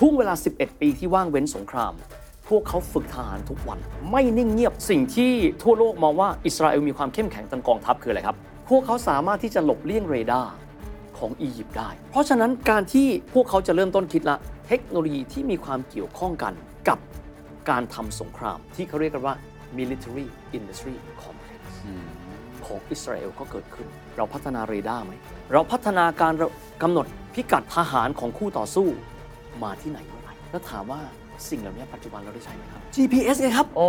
ช่วงเวลา 11 ปีที่ว่างเว้นสงคราม พวกเขาฝึกทหารทุกวัน ไม่นิ่งเงียบสิ่งที่ทั่วโลกมองว่าอิสราเอลมีความเข้มแข็งทางกองทัพคืออะไรครับ พวกเขาสามารถที่จะหลบเลี่ยงเรดาร์ของอียิปต์ได้ เพราะฉะนั้นการที่พวกเขาจะเริ่มต้นคิดละ เทคโนโลยีที่มีความเกี่ยวข้องกันกับการทำสงคราม ที่เขาเรียกกันว่า military industry complex ของอิสราเอลก็เกิดขึ้น เราพัฒนาเรดาร์ไหม เราพัฒนาการกำหนดพิกัดทหารของคู่ต่อสู้ มาที่ไหนเมื่อไหร่แล้วถามว่าสิ่งเหล่านี้ปัจจุบันเราได้ใช้ไหมครับ GPS ไงครับ โอ้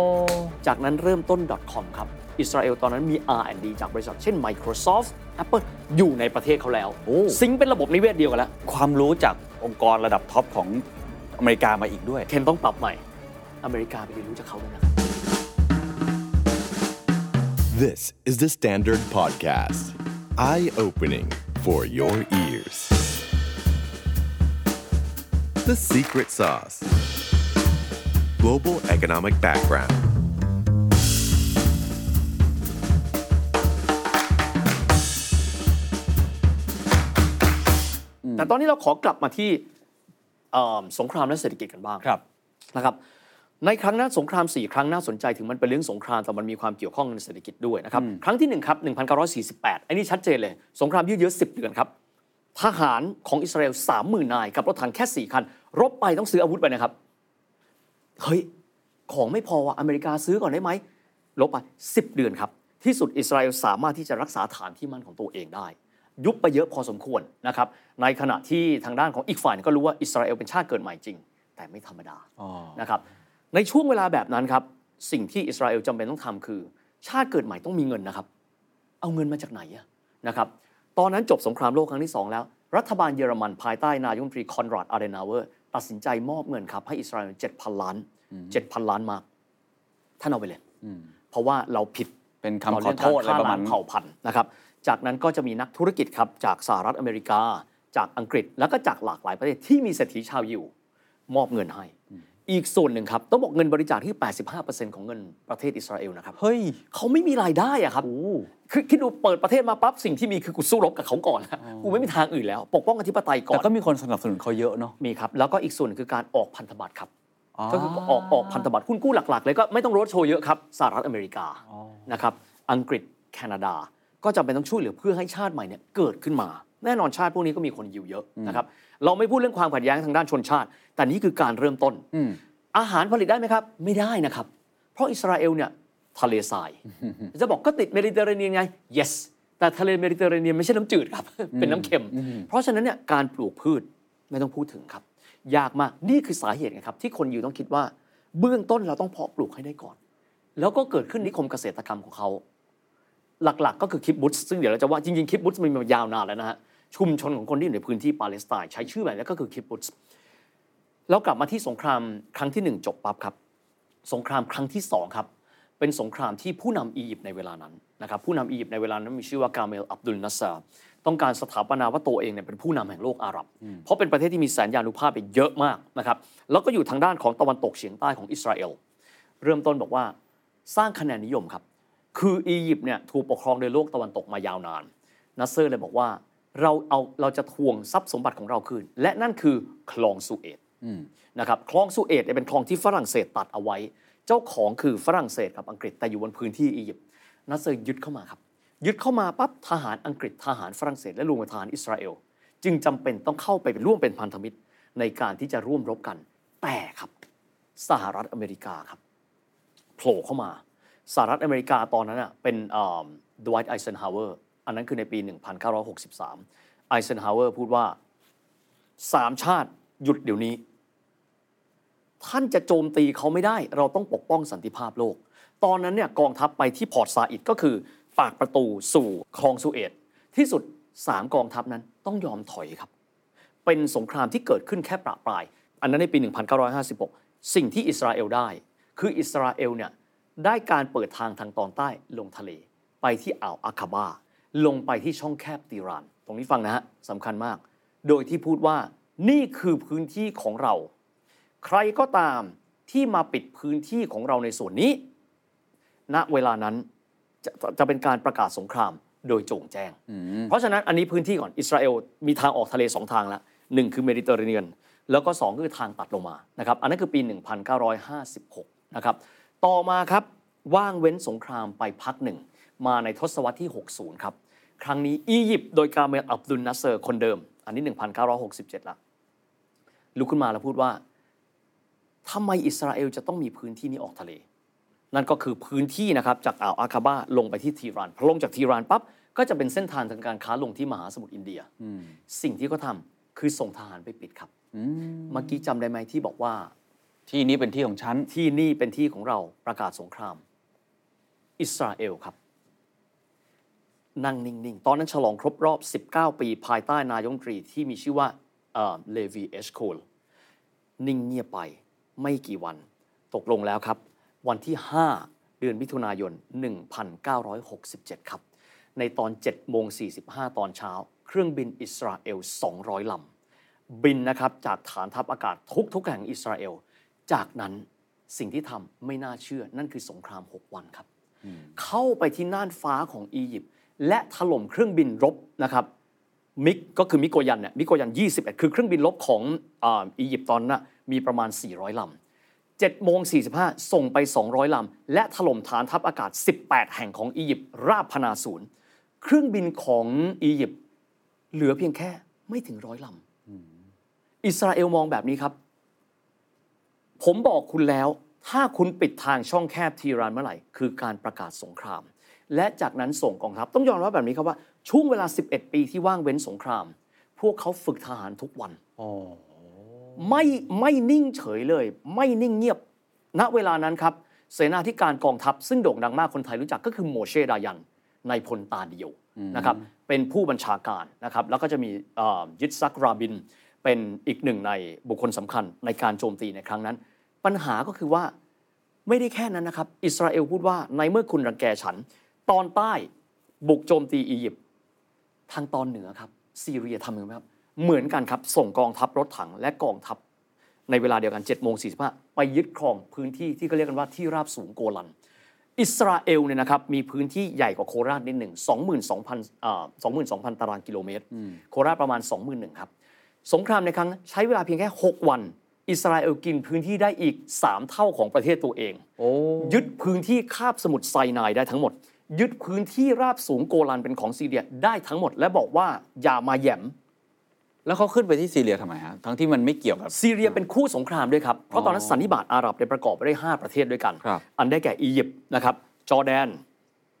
จากนั้นเริ่มต้น .com ครับ อิสราเอลตอนนั้นมี R&D จากบริษัทเช่น Microsoft Apple อยู่ในประเทศเขาแล้ว sync เป็นระบบนิเวศเดียวกันแล้ว ความรู้จากองค์กรระดับท็อปของอเมริกามาอีกด้วย เคนต้องปรับใหม่ อเมริกาไปเรียนรู้จากเขาด้วยนะครับ This is the Standard Podcast. Eye opening for your ears. The Secret Sauce Global Economic Background. แต่ตอนนี้เราขอกลับมาที่เอ่อสงครามและเศรษฐกิจกันบ้างครับนะครับ ในครั้งนั้นสงคราม 4 ครั้งน่าสนใจถึงมันเป็นเรื่องสงครามแต่มันมีความเกี่ยวข้องในเศรษฐกิจด้วยนะครับ ครั้งที่1ครับ1948 อันนี้ชัดเจนเลย สงครามยืดเยื้อ10 เดือนครับ ทหารของอิสราเอล30,000นายกับรถถังแค่4คัน รบไปต้องซื้ออาวุธไปนะครับ เฮ้ย ของไม่พอว่ะอเมริกาซื้อก่อนได้ไหมลบไป10เดือนครับ ที่สุดอิสราเอลสามารถที่จะรักษาฐานที่มั่นของตัวเองได้ ยุบไปเยอะพอสมควรนะครับ ในขณะที่ทางด้านของอีกฝ่ายก็รู้ว่าอิสราเอลเป็นชาติเกิดใหม่จริง แต่ไม่ธรรมดาอ๋อนะครับในช่วงเวลาแบบนั้นครับสิ่งที่อิสราเอลจำเป็นต้องทำคือ ชาติเกิดใหม่ต้องมีเงินนะครับ เอาเงินมาจากไหนอะนะครับ ตอนนั้นจบสงครามโลกครั้งที่ 2 แล้ว รัฐบาลเยอรมันภายใต้นายกรัฐมนตรีคอนราดอาเดนาวเวอร์ตัดสินใจมอบเงินครับให้อิสราเอล7,000 ล้าน 7,000 ล้านมาร์กท่านเอาไปเลยเพราะว่าเราผิดเป็นแค่คำขอโทษอะไรประมาณเงกฆ่ล้งเผ่าพันธุ์นะครับ จากนั้นก็จะมีนักธุรกิจครับจากสหรัฐอเมริกา จากอังกฤษแล้วก็จากหลากหลายประเทศที่มีเศรษฐีชาวยิวมอบเงินให้ อีกส่วนหนึ่งครับ ต้องบอกเงินบริจาคที่ 85%ของเงินประเทศอิสราเอลนะครับ เฮ้ยเขาไม่มีรายได้อะครับคือคิดดูเปิดประเทศมาปั๊บสิ่งที่มีคือกูสู้รบกับเขาก่อนนะกูไม่มีทางอื่นแล้ว ปกป้องอธิปไตยก่อแต่นก็มีคนสนับสนุนเขาเยอะเนาะมีครับ แล้วก็อีกส่วนหนึ่งคือการออกพันธบัตรครับก็คือออกออกพันธบัตรหุ้นกู้หลักๆเลยก็ไม่ต้องโรดโชว์เยอะครับสหรัฐอเมริกานะครับอังกฤษแคนาดา ก็จำเป็นต้องช่วยเหลือเพื่อให้ชาติใหม่เนี่ยเกิดขึ้นมา แน่นอนชาติพวกนี้ก็มีคนยิวเยอะนะครับ เราไม่พูดเรื่องความขัดแย้งทางด้านชนชาติ แต่นี่คือการเริ่มต้น อาหารผลิตได้ไหมครับ ไม่ได้นะครับ เพราะอิสราเอลเนี่ยทะเลทราย จะบอกก็ติดเมดิเตอร์เรเนียนไง yes แต่ทะเลเมดิเตอร์เรเนียนไม่ใช่น้ำจืดครับ เป็นน้ำเค็ม เพราะฉะนั้นเนี่ยการปลูกพืชไม่ต้องพูดถึงครับ ยากมากนี่คือสาเหตุไงครับ ที่คนอยู่ต้องคิดว่า เบื้องต้นเราต้องเพาะปลูกให้ได้ก่อน แล้วก็เกิดขึ้นนิคมเกษตรกรรมของเขาหลักๆ ก็คือคิปบุตซึ่งเดี๋ยวเราจะว่าจริงๆคิปบุตมันมายาวนานแล้วนะฮะ ชุมชนของคนที่อยู่ในพื้นที่ปาเลสไตน์ใช้ชื่อแบบนี้ก็คือคิปบุตแล้วกลับมาที่สงครามครั้งที่หนึ่งจบปั๊บครับ สงครามครั้งที่สองครับเป็นสงครามที่ผู้นำอียิปต์ในเวลานั้นนะครับผู้นำอียิปต์ในเวลานั้นมีชื่อว่ากาเมลอับดุลนัสซาร์ต้องการสถาปนาว่าตัวเองเนี่ยเป็นผู้นำแห่งโลกอาหรับ เพราะเป็นประเทศที่มีแสนยานุภาพไปเยอะมากนะครับแล้วก็อยู่ทางด้านของตะวันตกเฉียงใต้ของอิสราเอลเริ่มต้นบอกว่าสร้างคะแนนนิยมครับ คืออียิปต์เนี่ยถูกปกครองโดยโลกตะวันตกมายาวนาน นัสเซอร์เลยบอกว่า เราเอาเราจะทวงทรัพย์สมบัติของเราคืน และนั่นคือคลองสุเอซนะครับคลองสุเอซเนี่ยเป็นคลองที่ฝรั่งเศสตัดเอาไว้ เจ้าของคือฝรั่งเศสกับอังกฤษแต่อยู่บนพื้นที่อียิปต์นัสเซอร์ยึดเข้ามาครับ ยึดเข้ามาปั๊บทหารอังกฤษทหารฝรั่งเศสและรวมกับทหารอิสราเอลจึงจำเป็นต้องเข้าไปเป็นร่วมเป็นพันธมิตร ในการที่จะร่วมรบกัน แต่ครับสหรัฐอเมริกาครับโผล่เข้ามาสหรัฐอเมริกาตอนนั้นอะเป็นดไวต์ ไอเซนฮาวเวอร์ อันนั้นคือในปี 1963 ไอเซนฮาวเวอร์พูดว่าสามชาติหยุดเดี๋ยวนี้ ท่านจะโจมตีเขาไม่ได้ เราต้องปกป้องสันติภาพโลก ตอนนั้นเนี่ยกองทัพไปที่พอร์ตซาอิดก็คือปากประตูสู่คลองสุเอตที่สุดสามกองทัพนั้นต้องยอมถอยครับ เป็นสงครามที่เกิดขึ้นแค่ประปราย อันนั้นในปี 1956 สิ่งที่อิสราเอลได้ คืออิสราเอลเนี่ยได้การเปิดทางทางตอนใต้ลงทะเล ไปที่อ่าวอาคาบา ลงไปที่ช่องแคบตีราน ตรงนี้ฟังนะฮะสำคัญมาก โดยที่พูดว่านี่คือพื้นที่ของเรา ใครก็ตามที่มาปิดพื้นที่ของเราในส่วนนี้ ณเวลานั้นจะจะจะเป็นการประกาศสงครามโดยโจ่งแจ้ง เพราะฉะนั้นอันนี้พื้นที่ก่อนอิสราเอลมีทางออกทะเลสองทางละหนึ่งคือเมดิเตอร์เรเนียน แล้วก็ 2 ก็คือทางตัดลงมานะครับอันนั้นคือปี 1956 นะครับ ต่อมาครับว่างเว้นสงครามไปพักหนึ่ง มาในทศวรรษที่ 60 ครับ ครั้งนี้อียิปต์โดยกาเมลอับดุลนัสเซอร์คนเดิม อันนี้ 1967 ละ ลุกขึ้นมาแล้วพูดว่าทำไมอิสราเอลจะต้องมีพื้นที่นี้ออกทะเล นั่นก็คือพื้นที่นะครับจากอ่าวอาคาบาลงไปที่ทีรานพอลงจากทีรานปั๊บก็จะเป็นเส้นทางทางการค้าลงที่มหาสมุทรอินเดีย สิ่งที่เขาทำคือส่งทหารไปปิดครับเมื่อกี้จำได้ไหมที่บอกว่า ที่นี้เป็นที่ของฉัน ที่นี่เป็นที่ของเราประกาศสงคราม อิสราเอลครับ นั่งนิ่ง ๆ ตอนนั้นฉลองครบรอบ 19 ปี ภายใต้นายกรัฐมนตรีที่มีชื่อว่าเลวีเอชโคลนิ่งเงียบไปไม่กี่วัน ตกลงแล้วครับ วันที่ 5 เดือนมิถุนายน 1967 ครับ ในตอน7โมง45 ตอนเช้า เครื่องบินอิสราเอล 200 ลำ บินนะครับ จากฐานทัพอากาศทุกทุกๆแห่งอิสราเอล จากนั้นสิ่งที่ทำไม่น่าเชื่อนั่นคือสงคราม 6 วันครับ เข้าไปที่น่านฟ้าของอียิปต์ และถล่มเครื่องบินรบนะครับมิกก็คือมิโกยันเนี่ยมิโกยัน 21 คือเครื่องบินรบของอียิปต์ตอนนั้นมีประมาณ 400ลำ7โมง45 ส่งไป 200 ลำ และถล่มฐานทัพอากาศ 18 แห่งของอียิปต์ราบพนาศูนย์ เครื่องบินของอียิปต์เหลือเพียงแค่ไม่ถึงร้อยลำ อิสราเอลมองแบบนี้ครับ ผมบอกคุณแล้ว ถ้าคุณปิดทางช่องแคบทีรานเมื่อไหร่ คือการประกาศสงคราม และจากนั้นส่งกองทัพต้องยอมรับแบบนี้ครับว่าช่วงเวลา 11 ปีที่ว่างเว้นสงคราม พวกเขาฝึกทหารทุกวันไม่ไม่นิ่งเฉยเลย ไม่นิ่งเงียบ ณเวลานั้นครับ เสนาธิการกองทัพซึ่งโด่งดังมากคนไทยรู้จักก็คือโมเชดายันในายพลตาเดียวนะครับเป็นผู้บัญชาการนะครับแล้วก็จะมีเอ่อยิตซักราบิน เป็นอีกหนึ่งในบุคคลสำคัญในการโจมตีในครั้งนั้น ปัญหาก็คือว่าไม่ได้แค่นั้นนะครับ อิสราเอลพูดว่าในเมื่อคุณรังแกฉัน ตอนใต้บุกโจมตีอียิปต์ทางตอนเหนือครับซีเรียทำเหมือนไหมครับ เหมือนกันครับ ส่งกองทัพรถถังและกองทัพ ในเวลาเดียวกัน7โมง45ไปยึดครองพื้นที่ที่เขาเรียกกันว่าที่ราบสูงโกลัน อิสราเอลเนี่ยนะครับมีพื้นที่ใหญ่กว่าโคราชนิดหนึ่ง22,000อ่า22,000 ตารางกิโลเมตร โคราชประมาณ 21,000ครับสงครามในครั้งนั้นใช้เวลาเพียงแค่ 6 วัน อิสราเอลกินพื้นที่ได้อีก 3 เท่าของประเทศตัวเองโอ้ยึดพื้นที่คาบสมุทรไซนายได้ทั้งหมด ยึดพื้นที่ราบสูงโกลันเป็นของซีเรียได้ทั้งหมด และบอกว่าอย่ามาแหยมแล้วเขาขึ้นไปที่ซีเรียทำไมฮะทั้งที่มันไม่เกี่ยวกับ ซีเรียเป็นคู่สงครามด้วยครับ เพราะตอนนั้นสันนิบาตอาหรับเนี่ยประกอบไปด้วย5ประเทศด้วยกัน ครับ อันได้แก่อียิปต์นะครับจอร์แดน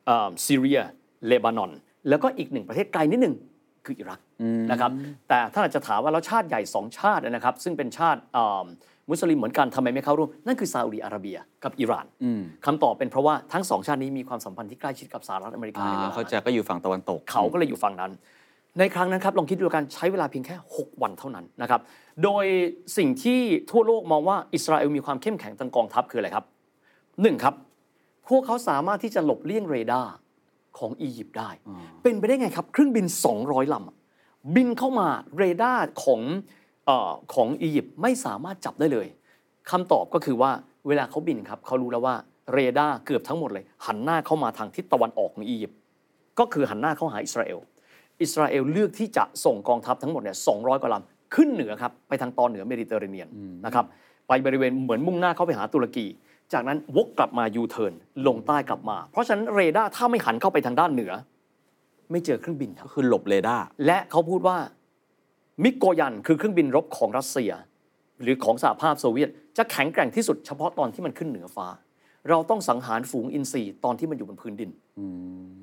เอ่อซีเรีย เลบานอน แล้วก็อีกหนึ่งประเทศไกลนิดหนึ่งคืออิรักนะครับแต่ถ้าอาจจะถามว่าแล้วชาติใหญ่2ชาตินะครับซึ่งเป็นชาติเอ่อ มุสลิมเหมือนกันทำไมไม่เข้าร่วม นั่นคือซาอุดีอาระเบียกับอิหร่านคำตอบเป็นเพราะว่าทั้งสองชาตินี้มีความสัมพันธ์ที่ใกล้ชิดกับสหรัฐอเมริกาอ่าในเวลานั้นเขาใจะก็อยู่ฝั่งตะวันตก เขาก็เลยอยู่ฝั่งนั้น ในครั้งนั้นครับลองคิดดูกันใช้เวลาเพียงแค่ 6 วันเท่านั้นนะครับโดยสิ่งที่ทั่วโลกมองว่าอิสราเอลมีความเข้มแข็งทางกองทัพคืออะไรครับหนึ่งครับพวกเขาสามารถที่จะหลบเลี่ยงเรดาร์ของอียิปต์ได้ เป็นไปได้ไงครับ เครื่องบิน 200ลำอะบินเข้ามาเรดาร์ของเออ ของอียิปต์ไม่สามารถจับได้เลยคำตอบก็คือว่าเวลาเขาบินครับเขารู้แล้วว่าเรดาร์เกือบทั้งหมดเลย หันหน้าเข้ามาทางทิศตะวันออกของอียิปต์ก็คือหันหน้าเข้าหาอิสราเอลอิสราเอลเลือกที่จะส่งกองทัพทั้งหมดเนี่ย200กว่าลำขึ้นเหนือครับไปทางตอนเหนือเมดิเตอร์เรเนียนนะครับไปบริเวณเหมือนมุ่งหน้าเข้าไปหาตุรกี จากนั้นวกกลับมายูเทิร์นลงใต้กลับมา เพราะฉะนั้นเรดาร์ถ้าไม่หันเข้าไปทางด้านเหนือ ไม่เจอเครื่องบินครับก็คือหลบเรดาร์และเขาพูดว่า มิโกยันคือเครื่องบินรบของรัสเซีย หรือของสหภาพโซเวียต จะแข็งแกร่งที่สุดเฉพาะตอนที่มันขึ้นเหนือฟ้า เราต้องสังหารฝูงอินทรีตอนที่มันอยู่บนพื้นดิน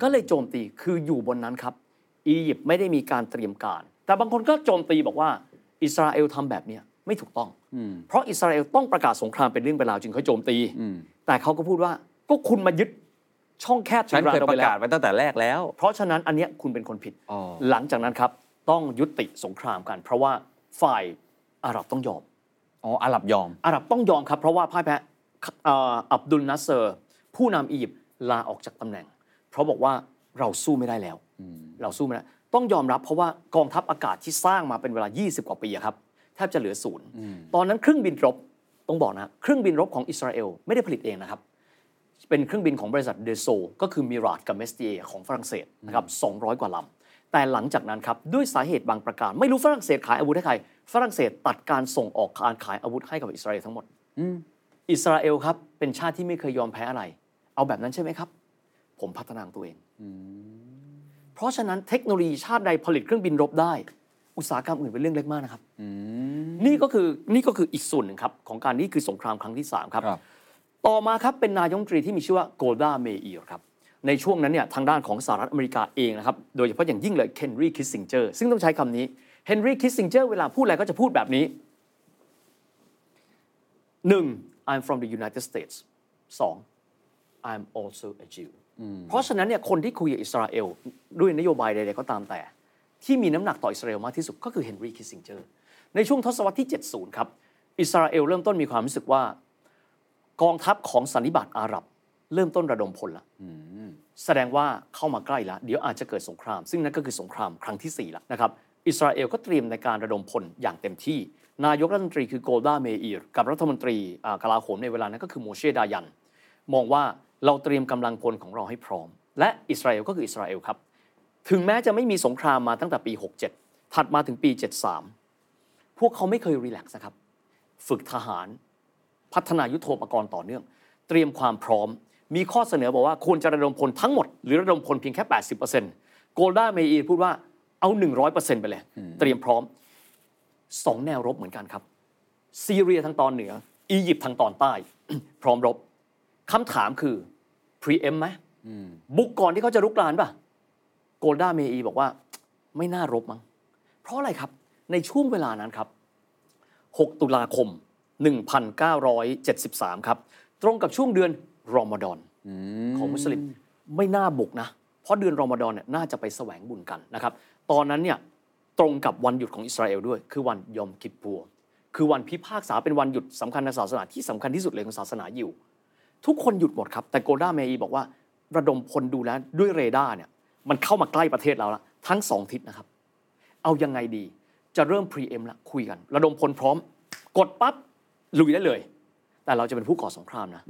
ก็เลยโจมตีคืออยู่บนนั้นครับ อียิปต์ไม่ได้มีการเตรียมการ แต่บางคนก็โจมตีบอกว่าอิสราเอลทำแบบเนี้ยไม่ถูกต้อง เพราะอิสราเอลต้องประกาศสงครามเป็นเรื่องเป็นราวจึงเขาโจมตี แต่เขาก็พูดว่าก็คุณมายึดช่องแคบฉันทีเคยเราปไประแล้กาศวไว้ตั้งแต่แรกแล้ว เพราะฉะนั้นอันเนี้ยคุณเป็นคนผิดอ๋อหลังจากนั้นครับ ต้องยุติสงครามกัน เพราะว่าฝ่ายอาหรับต้องยอม อ๋ออาหรับยอม อาหรับต้องยอมครับ เพราะว่าพ่ายแพ้เอ่ออับดุลนัสเซอร์ ผู้นำอียิปต์ลาออกจากตำแหน่ง เพราะบอกว่าเราสู้ไม่ได้แล้วเราสู้ไม่ได้ต้องยอมรับเพราะว่ากองทัพอากาศที่สร้างมาเป็นเวลา 20 กว่าปีอะครับแทบจะเหลือศูนย์ตอนนั้นเครื่องบินรบต้องบอกนะเครื่องบินรบของอิสราเอลไม่ได้ผลิตเองนะครับ เป็นเครื่องบินของบริษัทดัซโซก็คือมิราจกับมิสแตร์ของฝรั่งเศสนะครับ200 กว่าลำ แต่หลังจากนั้นครับด้วยสาเหตุบางประการ ไม่รู้ฝรั่งเศสขายอาวุธให้ใครฝรั่งเศสตัดการส่งออกการขายอาวุธให้กับอิสราเอลทั้งหมดอิสราเอลครับเป็นชาติที่ไม่เคยยอมแพ้อะไร เอาแบบนั้นใช่ไหมครับ ผมพัฒนาตัวเองเพราะฉะนั้นเทคโนโลยีชาติใดผลิตเครื่องบินรบได้ อุตสาหกรรมอื่นเป็นเรื่องเล็กมากนะครับนี่ก็คือนี่ก็คืออีกส่วนหนึ่งครับของการนี่คือสงครามครั้งที่3ครับครับต่อมาครับเป็นนายกรัฐมนตรีที่มีชื่อว่าโกลดาเมอีร์ครับ ในช่วงนั้นเนี่ยทางด้านของสหรัฐอเมริกาเองนะครับโดยเฉพาะอย่างยิ่งเลยเฮนรี่คิสซิงเจอร์ซึ่งต้องใช้คำนี้เฮนรี่คิสซิงเจอร์เวลาพูดอะไรก็จะพูดแบบนี้ 1. I'm from the United States 2. I'm also a Jew เพราะฉะนั้นเนี่ยคนที่คุยกับอิสราเอลด้วยนโยบายใดๆก็ตามแต่ ที่มีน้ำหนักต่ออิสราเอลมากที่สุดก็คือเฮนรี่คิสซิงเจอร์ในช่วงทศวรรษที่ 70 ครับอิสราเอลเริ่มต้นมีความรู้สึกว่า กองทัพของสันนิบาตอาหรับ เริ่มต้นระดมพลละ แสดงว่าเข้ามาใกล้แล้วเดี๋ยวอาจจะเกิดสงคราม ซึ่งนั่นก็คือสงครามครั้งที่4แล้วนะครับอิสราเอลก็เตรียมในการระดมพลอย่างเต็มที่ นายกรัฐมนตรีคือโกลดาเมอีร์กับรัฐมนตรีกลาโหมในเวลานั้นก็คือโมเชดายัน มองว่าเราเตรียมกำลังพลของเราให้พร้อม และอิสราเอลก็คืออิสราเอลครับ ถึงแม้จะไม่มีสงครามมาตั้งแต่ปี 67 ถัดมาถึงปี 73 พวกเขาไม่เคย relax นะครับ ฝึกทหาร พัฒนายุทโธปกรณ์ต่อเนื่อง เตรียมความพร้อม มีข้อเสนอบอกว่าควรจะระดมพลทั้งหมด หรือระดมพลเพียงแค่ 80%โกลดาเมอีร์พูดว่าเอา 100%ไปเลย เตรียมพร้อมสองแนวรบเหมือนกันครับ ซีเรียทางตอนเหนือ อียิปต์ทางตอนใต้ พร้อมรบคำถามคือ preempt ไหมบุกก่อนที่เขาจะรุกรานป่ะโกลดาเมอีบอกว่าไม่น่ารบมั้งเพราะอะไรครับในช่วงเวลานั้นครับ 6 ตุลาคม 1973 ครับ ตรงกับช่วงเดือน รอมฎอนของมุสลิมไม่น่าบุกนะ เพราะเดือนรอมฎอนเนี่ยน่าจะไปแสวงบุญกันนะครับ ตอนนั้นเนี่ยตรงกับวันหยุดของอิสราเอลด้วย คือวันยมคิปปูร์ คือวันพิพากษาเป็นวันหยุดสำคัญทางศาสนาที่สำคัญที่สุดเลยของศาสนายิวทุกคนหยุดหมดครับ แต่โกลดาเมอีร์บอกว่า ระดมพลดูแลด้วยเรดาร์เนี่ยมันเข้ามาใกล้ประเทศเราละทั้งสองทิศนะครับ เอายังไงดีจะเริ่ม preempt ละคุยกัน ระดมพลพร้อม กดปั๊บลุยได้เลย แต่เราจะเป็นผู้ก่อสงครามนะ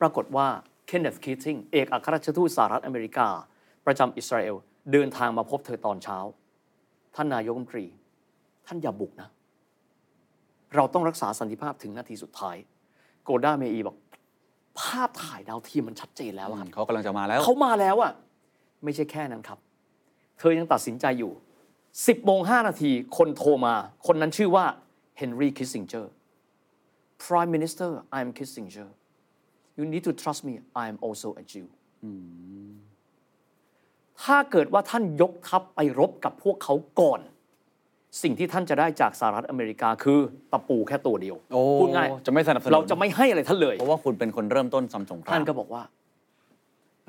ปรากฏว่าเคนเนธคีติงเอกอัครราชทูตสหรัฐอเมริกา ประจำอิสราเอล เดินทางมาพบเธอตอนเช้า ท่านนายกรัฐมนตรี ท่านอย่าบุกนะ เราต้องรักษาสันติภาพถึงนาทีสุดท้าย โกลดาเมอีบอก ภาพถ่ายดาวเทียมมันชัดเจนแล้วอะครับเขากำลังจะมาแล้ว เขามาแล้วอะไม่ใช่แค่นั้นครับ เธอยังตัดสินใจอยู่ 10โมง5นาทีคนโทรมา คนนั้นชื่อว่าเฮนรี่คิสซิงเจอร์ Prime Minister I'm Kissinger you need to trust me I'm also a Jew ถ้าเกิดว่าท่านยกทัพไปรบกับพวกเขาก่อน สิ่งที่ท่านจะได้จากสหรัฐอเมริกาคือตะปูแค่ตัวเดียวโอ้พูดง่ายจะไม่สนับสนุนเราจะไม่ให้อะไรท่านเลย เพราะว่าคุณเป็นคนเริ่มต้นทำสงครามท่านก็บอกว่า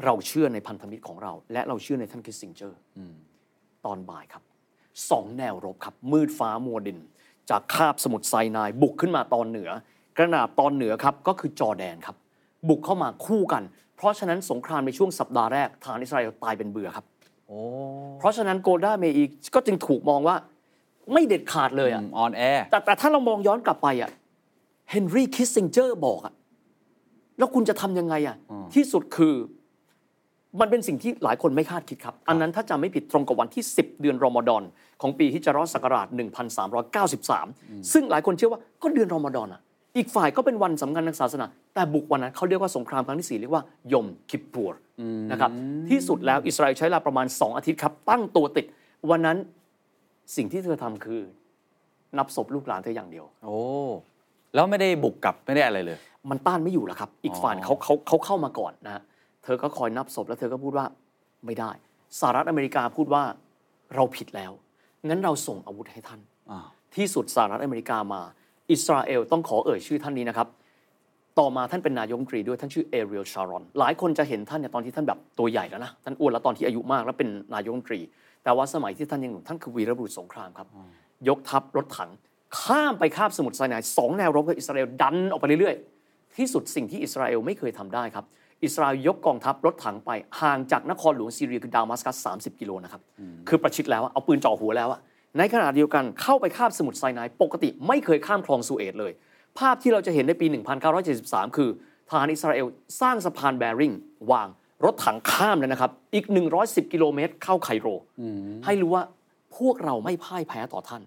เราเชื่อในพันธมิตรของเรา และเราเชื่อในท่านคิสซิงเจอร์ตอนบ่ายครับสองแนวรบครับ มืดฟ้ามัวดิน จากคาบสมุทรไซนายบุกขึ้นมาตอนเหนือ กระนาบตอนเหนือครับก็คือจอร์แดนครับ บุกเข้ามาคู่กัน เพราะฉะนั้นสงครามในช่วงสัปดาห์แรกทหารอิสราเอลตายเป็นเบื่อครับโอ้เพราะฉะนั้นโกลดาเมอีร์ก็จึงถูกมองว่าไม่เด็ดขาดเลยอะอ่อนแอแต่แต่ถ้าเรามองย้อนกลับไปอะเฮนรี่คิสซิงเจอร์บอกอะแล้วคุณจะทำยังไงอะที่สุดคือมันเป็นสิ่งที่หลายคนไม่คาดคิดครับ อันนั้นถ้าจำไม่ผิดตรงกับวันที่ 10 เดือนรอมฎอนของปีฮิจเราะห์ศักราช 1393 ซึ่งหลายคนเชื่อว่าก็เดือนรอมฎอนอะ อีกฝ่ายก็เป็นวันสำคัญทางศาสนา แต่บุกวันนั้นเขาเรียกว่าสงครามครั้งที่สี่เรียกว่ายมคิปปัวร์นะครับที่สุดแล้วอิสราเอลใช้เวลาประมาณ 2 อาทิตย์ครับ ตั้งตัวติด วันนั้นสิ่งที่เธอทำคือ นับศพลูกหลานเธออย่างเดียว โอ้แล้วไม่ได้บุกกลับไม่ได้อะไรเลย มันต้านไม่อยู่แล้วครับ อีกอ๋อฝ่ายเขาเขาเขาเข้ามาก่อนนะฮะเธอก็คอยนับศพแล้วเธอก็พูดว่าไม่ได้สหรัฐอเมริกาพูดว่าเราผิดแล้วงั้นเราส่งอาวุธให้ท่านอ่าที่สุดสหรัฐอเมริกามา อิสราเอลต้องขอเอ่ยชื่อท่านนี้นะครับ ต่อมาท่านเป็นนายกรัฐมนตรีด้วยท่านชื่อเอเรียลชารอน หลายคนจะเห็นท่านเนี่ยตอนที่ท่านแบบตัวใหญ่แล้วนะ ท่านอ้วนแล้วตอนที่อายุมากแล้วเป็นนายกรัฐมนตรี แต่ว่าสมัยที่ท่านยังหนุ่มท่านคือวีรบุรุษสงครามครับ ยกทัพรถถัง ข้ามไปคาบสมุทรไซนายสองแนวรบกับอิสราเอลดันออกไปเรื่อยๆ ที่สุดสิ่งที่อิสราเอลไม่เคยทำได้ครับอิสราเอลยกกองทัพรถถังไปห่างจากนครหลวงซีเรียคือดามัสกัส 30 กิโลนะครับ คือประชิดแล้วอะเอาปืนจ่อหัวแล้วอะ ในขณะเดียวกันเข้าไปข้ามสมุทรไซนายปกติไม่เคยข้ามคลองสุเอตเลย ภาพที่เราจะเห็นในปี 1973 คือทหารอิสราเอลสร้างสะพานแบริ่งวางรถถังข้ามเลยนะครับ อีก 110 กิโลเมตรเข้าไคโร ให้รู้ว่าพวกเราไม่พ่ายแพ้ต่อท่าน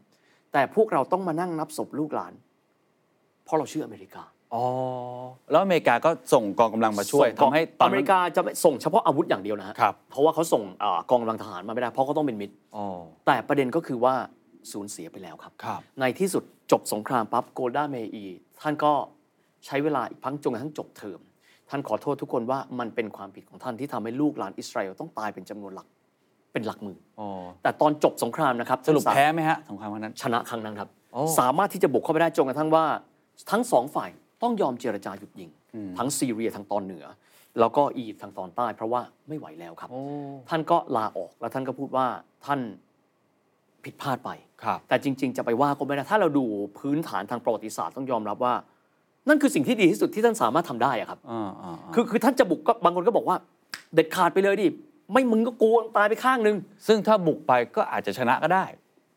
แต่พวกเราต้องมานั่งนับศพลูกหลาน เพราะเราเชื่ออเมริกา อ๋อแล้วอเมริกาก็ส่งกองกำลังมาช่วยส่งทำให้ตอนอเมนั้นริกาจะไม่ส่งเฉพาะอาวุธอย่างเดียวนะฮะครับเพราะว่าเขาส่งเอ่อกองกำลังทหารมาไม่ได้เพราะเขาต้องเป็นมิตร อ๋อแต่ประเด็นก็คือว่าสูญเสียไปแล้วครับ ครับ ในที่สุดจบสงครามปั๊บโกลดาเมอีร์ท่านก็ใช้เวลาอีกพักจนกระทั่งจบเทอม ท่านขอโทษทุกคนว่ามันเป็นความผิดของท่านที่ทำให้ลูกหลานอิสราเอลต้องตายเป็นจำนวนหลักเป็นหลักหมื่นอ๋อ แต่ตอนจบสงครามนะครับสรุปท่านแพ้ไหมฮะสงครามครั้งนั้น ชนะครั้งนั้นครับ โอ้ สามารถที่จะบุกเข้าไปได้จนกระทั่งว่า ทั้งสองฝ่าย ต้องยอมเจรจาหยุดยิง ทั้งซีเรียทางตอนเหนือ แล้วก็อียิปต์ทางตอนใต้ เพราะว่าไม่ไหวแล้วครับโอ้ท่านก็ลาออกแล้วท่านก็พูดว่าท่านผิดพลาดไปครับแต่จริง ๆ จะไปว่าก็ไม่ได้ถ้าเราดูพื้นฐานทางประวัติศาสตร์ต้องยอมรับว่า นั่นคือสิ่งที่ดีที่สุดที่ท่านสามารถทำได้อะครับอ่าอ่าอ่าคือคือท่านจะบุกก็บางคนก็บอกว่า เด็ดขาดไปเลยดิไม่มึงก็กลัวตายไปข้างนึง ซึ่งถ้าบุกไปก็อาจจะชนะก็ได้